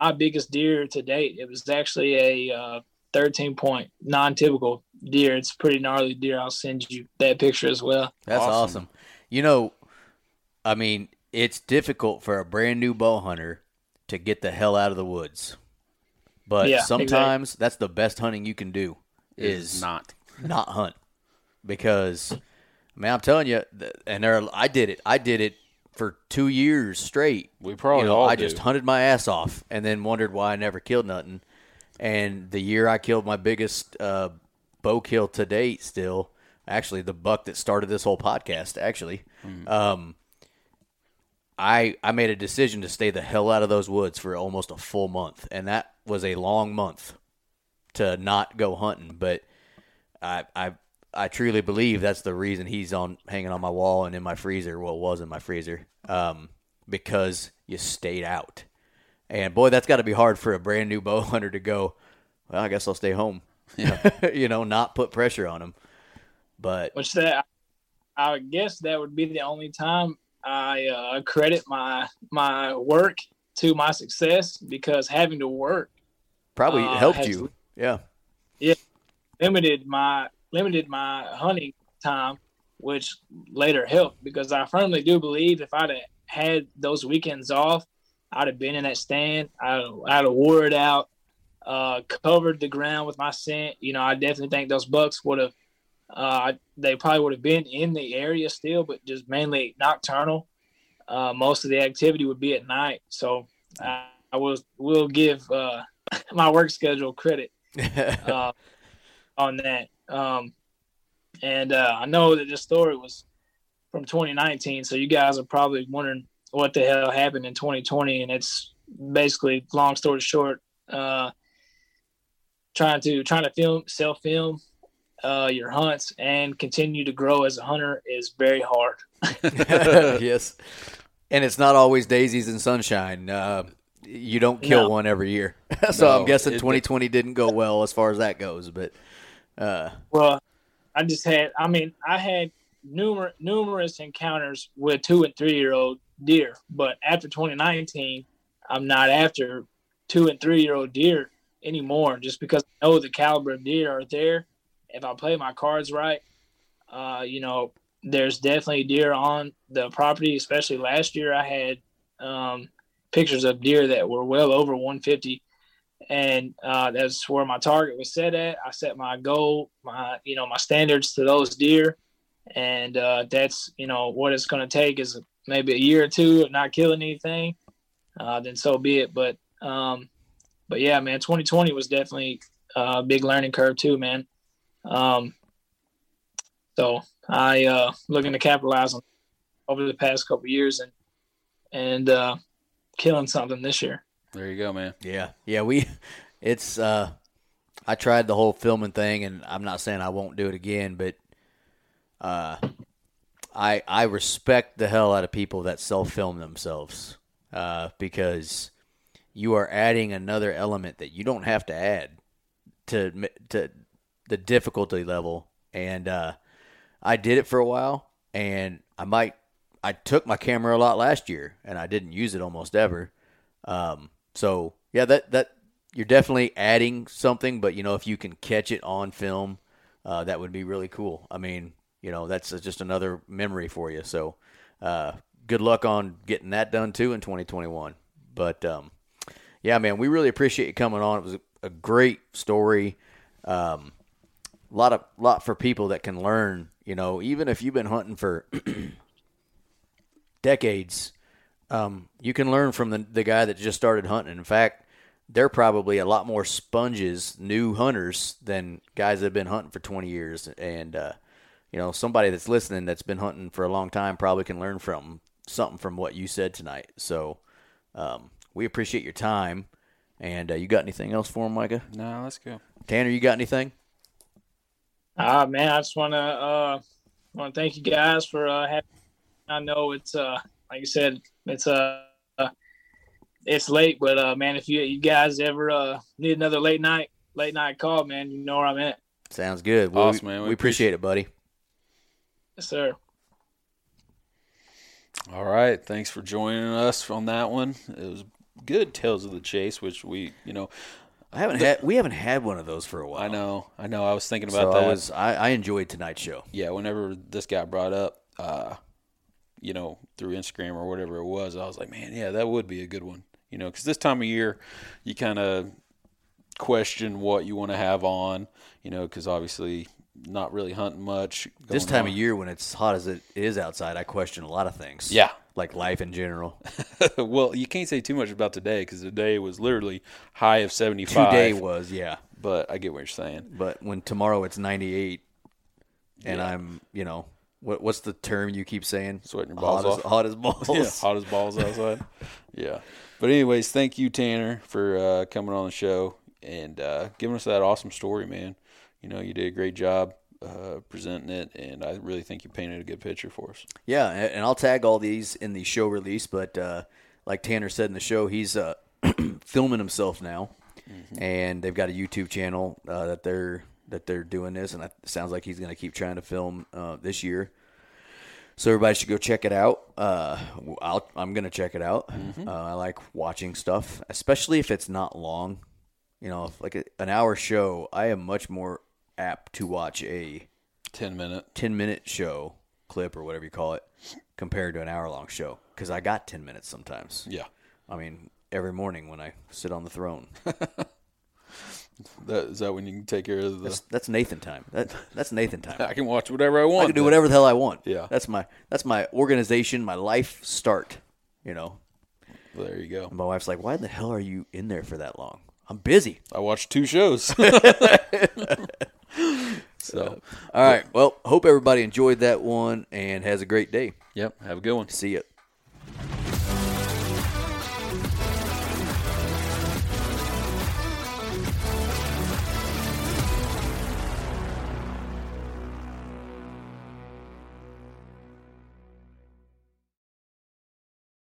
My biggest deer to date. It was actually a uh, 13 point non-typical deer. It's a pretty gnarly deer. I'll send you that picture as well. That's awesome. Awesome. You know, I mean, it's difficult for a brand new bow hunter to get the hell out of the woods. But Yeah, sometimes that's the best hunting you can do is not. not hunt. Because I mean, I'm telling you, and there, I did it. I did it for two years straight. We probably you know, all I do. just hunted my ass off, and then wondered why I never killed nothing. And the year I killed my biggest uh, bow kill to date, still, actually the buck that started this whole podcast. Actually, um, I I made a decision to stay the hell out of those woods for almost a full month, and that was a long month to not go hunting. But I I I truly believe that's the reason he's on hanging on my wall and in my freezer. Well, it was in my freezer, um, because you stayed out. And boy, that's got to be hard for a brand new bow hunter to go. Well, I guess I'll stay home. you know, not put pressure on him. But which that I guess that would be the only time I uh, credit my my work to my success because having to work probably Uh, helped has- you. Yeah. limited my limited my hunting time, which later helped because I firmly do believe if I'd have had those weekends off, I'd have been in that stand. I'd, I'd have wore it out, uh, covered the ground with my scent. You know, I definitely think those bucks would have. Uh, they probably would have been in the area still, but just mainly nocturnal. Uh, most of the activity would be at night, so I, I will will give uh, my work schedule credit uh, on that. Um, and uh, I know that this story was from 2019, so you guys are probably wondering what the hell happened in 2020, and it's basically long story short, uh, trying to trying to film self film uh, your hunts and continue to grow as a hunter is very hard. yes. And it's not always daisies and sunshine. Uh, you don't kill No. one every year. so I'm guessing it- 2020 didn't go well as far as that goes. But uh, Well, I just had, I mean, I had numerous numerous encounters with two and three year old deer, but after 2019, I'm not after two and three year old deer anymore, just because I know the caliber of deer are there. If I play my cards right, uh, you know, there's definitely deer on the property. Especially last year, I had um, pictures of deer that were well over 150 and uh, that's where my target was set at. I set my goal, my you know my standards to those deer, and uh, that's you know what it's going to take is maybe a year or two of not killing anything. Uh, then so be it. But um, but yeah, man, 2020 was definitely a big learning curve too, man. Um, so I uh, looking to capitalize on over the past couple years and and uh, killing something this year. There you go, man. yeah, yeah, we, it's, uh, I tried the whole filming thing, and I'm not saying I won't do it again, but uh, I I respect the hell out of people that self film themselves uh, because you are adding another element that you don't have to add to to the difficulty level. And uh, I did it for a while, and I might I took my camera a lot last year, and I didn't use it almost ever. Um, so yeah, that that you're definitely adding something, but you know if you can catch it on film, uh, that would be really cool. I mean, you know that's just another memory for you. So uh, good luck on getting that done too in 2021. But um, yeah, man, we really appreciate you coming on. It was a, great story. Um, a lot of lot for people that can learn. You know, even if you've been hunting for decades, um, you can learn from the the guy that just started hunting. In fact, they're probably a lot more sponges, new hunters, than guys that have been hunting for 20 years. And uh, you know, somebody that's listening that's been hunting for a long time probably can learn from something from what you said tonight. So um, we appreciate your time. And uh, you got anything else for him, Micah? No, let's go. Tanner, you got anything? Ah man, I just wanna uh wanna thank you guys for uh having I know it's uh like you said, it's uh uh, it's late, but uh man, if you you guys ever uh need another late night late night call, man, you know where I'm at. Sounds good. Well, Awesome, we, man. We, We appreciate it, buddy. Yes, sir. All right. Thanks for joining us on that one. It was good Tales of the Chase, which we, you know, I haven't had we haven't had one of those for a while. I know, I know. I was thinking So about that. I was I, I enjoyed tonight's show. yeah, whenever this got brought up, uh, you know, through Instagram or whatever it was, I was like, man, yeah, that would be a good one. You know, because this time of year, you kind of question what you want to have on. You know, because obviously not really hunting much. This time on. of year when it's hot as it is outside, I question a lot of things. Yeah. Like life in general. well, you can't say too much about today because today was literally high of seventy five. Today was, yeah. but I get what you're saying. But when tomorrow it's 98, and Yeah. I'm, you know, what what's the term you keep saying? Sweating your balls hot off. As, hot as balls. yeah, hot as balls outside. yeah. But anyways, thank you, Tanner, for uh, coming on the show and uh, giving us that awesome story, man. You know, you did a great job uh, presenting it, and I really think you painted a good picture for us. Yeah, and I'll tag all these in the show release. But uh, like Tanner said in the show, he's uh, filming himself now, and they've got a YouTube channel uh, that they're that they're doing this, and it sounds like he's going to keep trying to film uh, this year. So everybody should go check it out. Uh, I'll, I'm going to check it out. Uh, I like watching stuff, especially if it's not long. You know, like a, an hour show, I am much more apt to watch a 10 minute. 10 minute show clip or whatever you call it compared to an hour long show because I got 10 minutes sometimes. Yeah. I mean, every morning when I sit on the throne. That, is that when you can take care of the. That's, that's Nathan time. That, that's Nathan time. I can watch whatever I want. I can do whatever the hell I want. Yeah. That's my that's my organization, my life start, you know. There you go. And my wife's like, "Why the hell are you in there for that long?" I'm busy. I watched two shows. so, All right. Well, hope everybody enjoyed that one and has a great day. yep. Have a good one. See ya.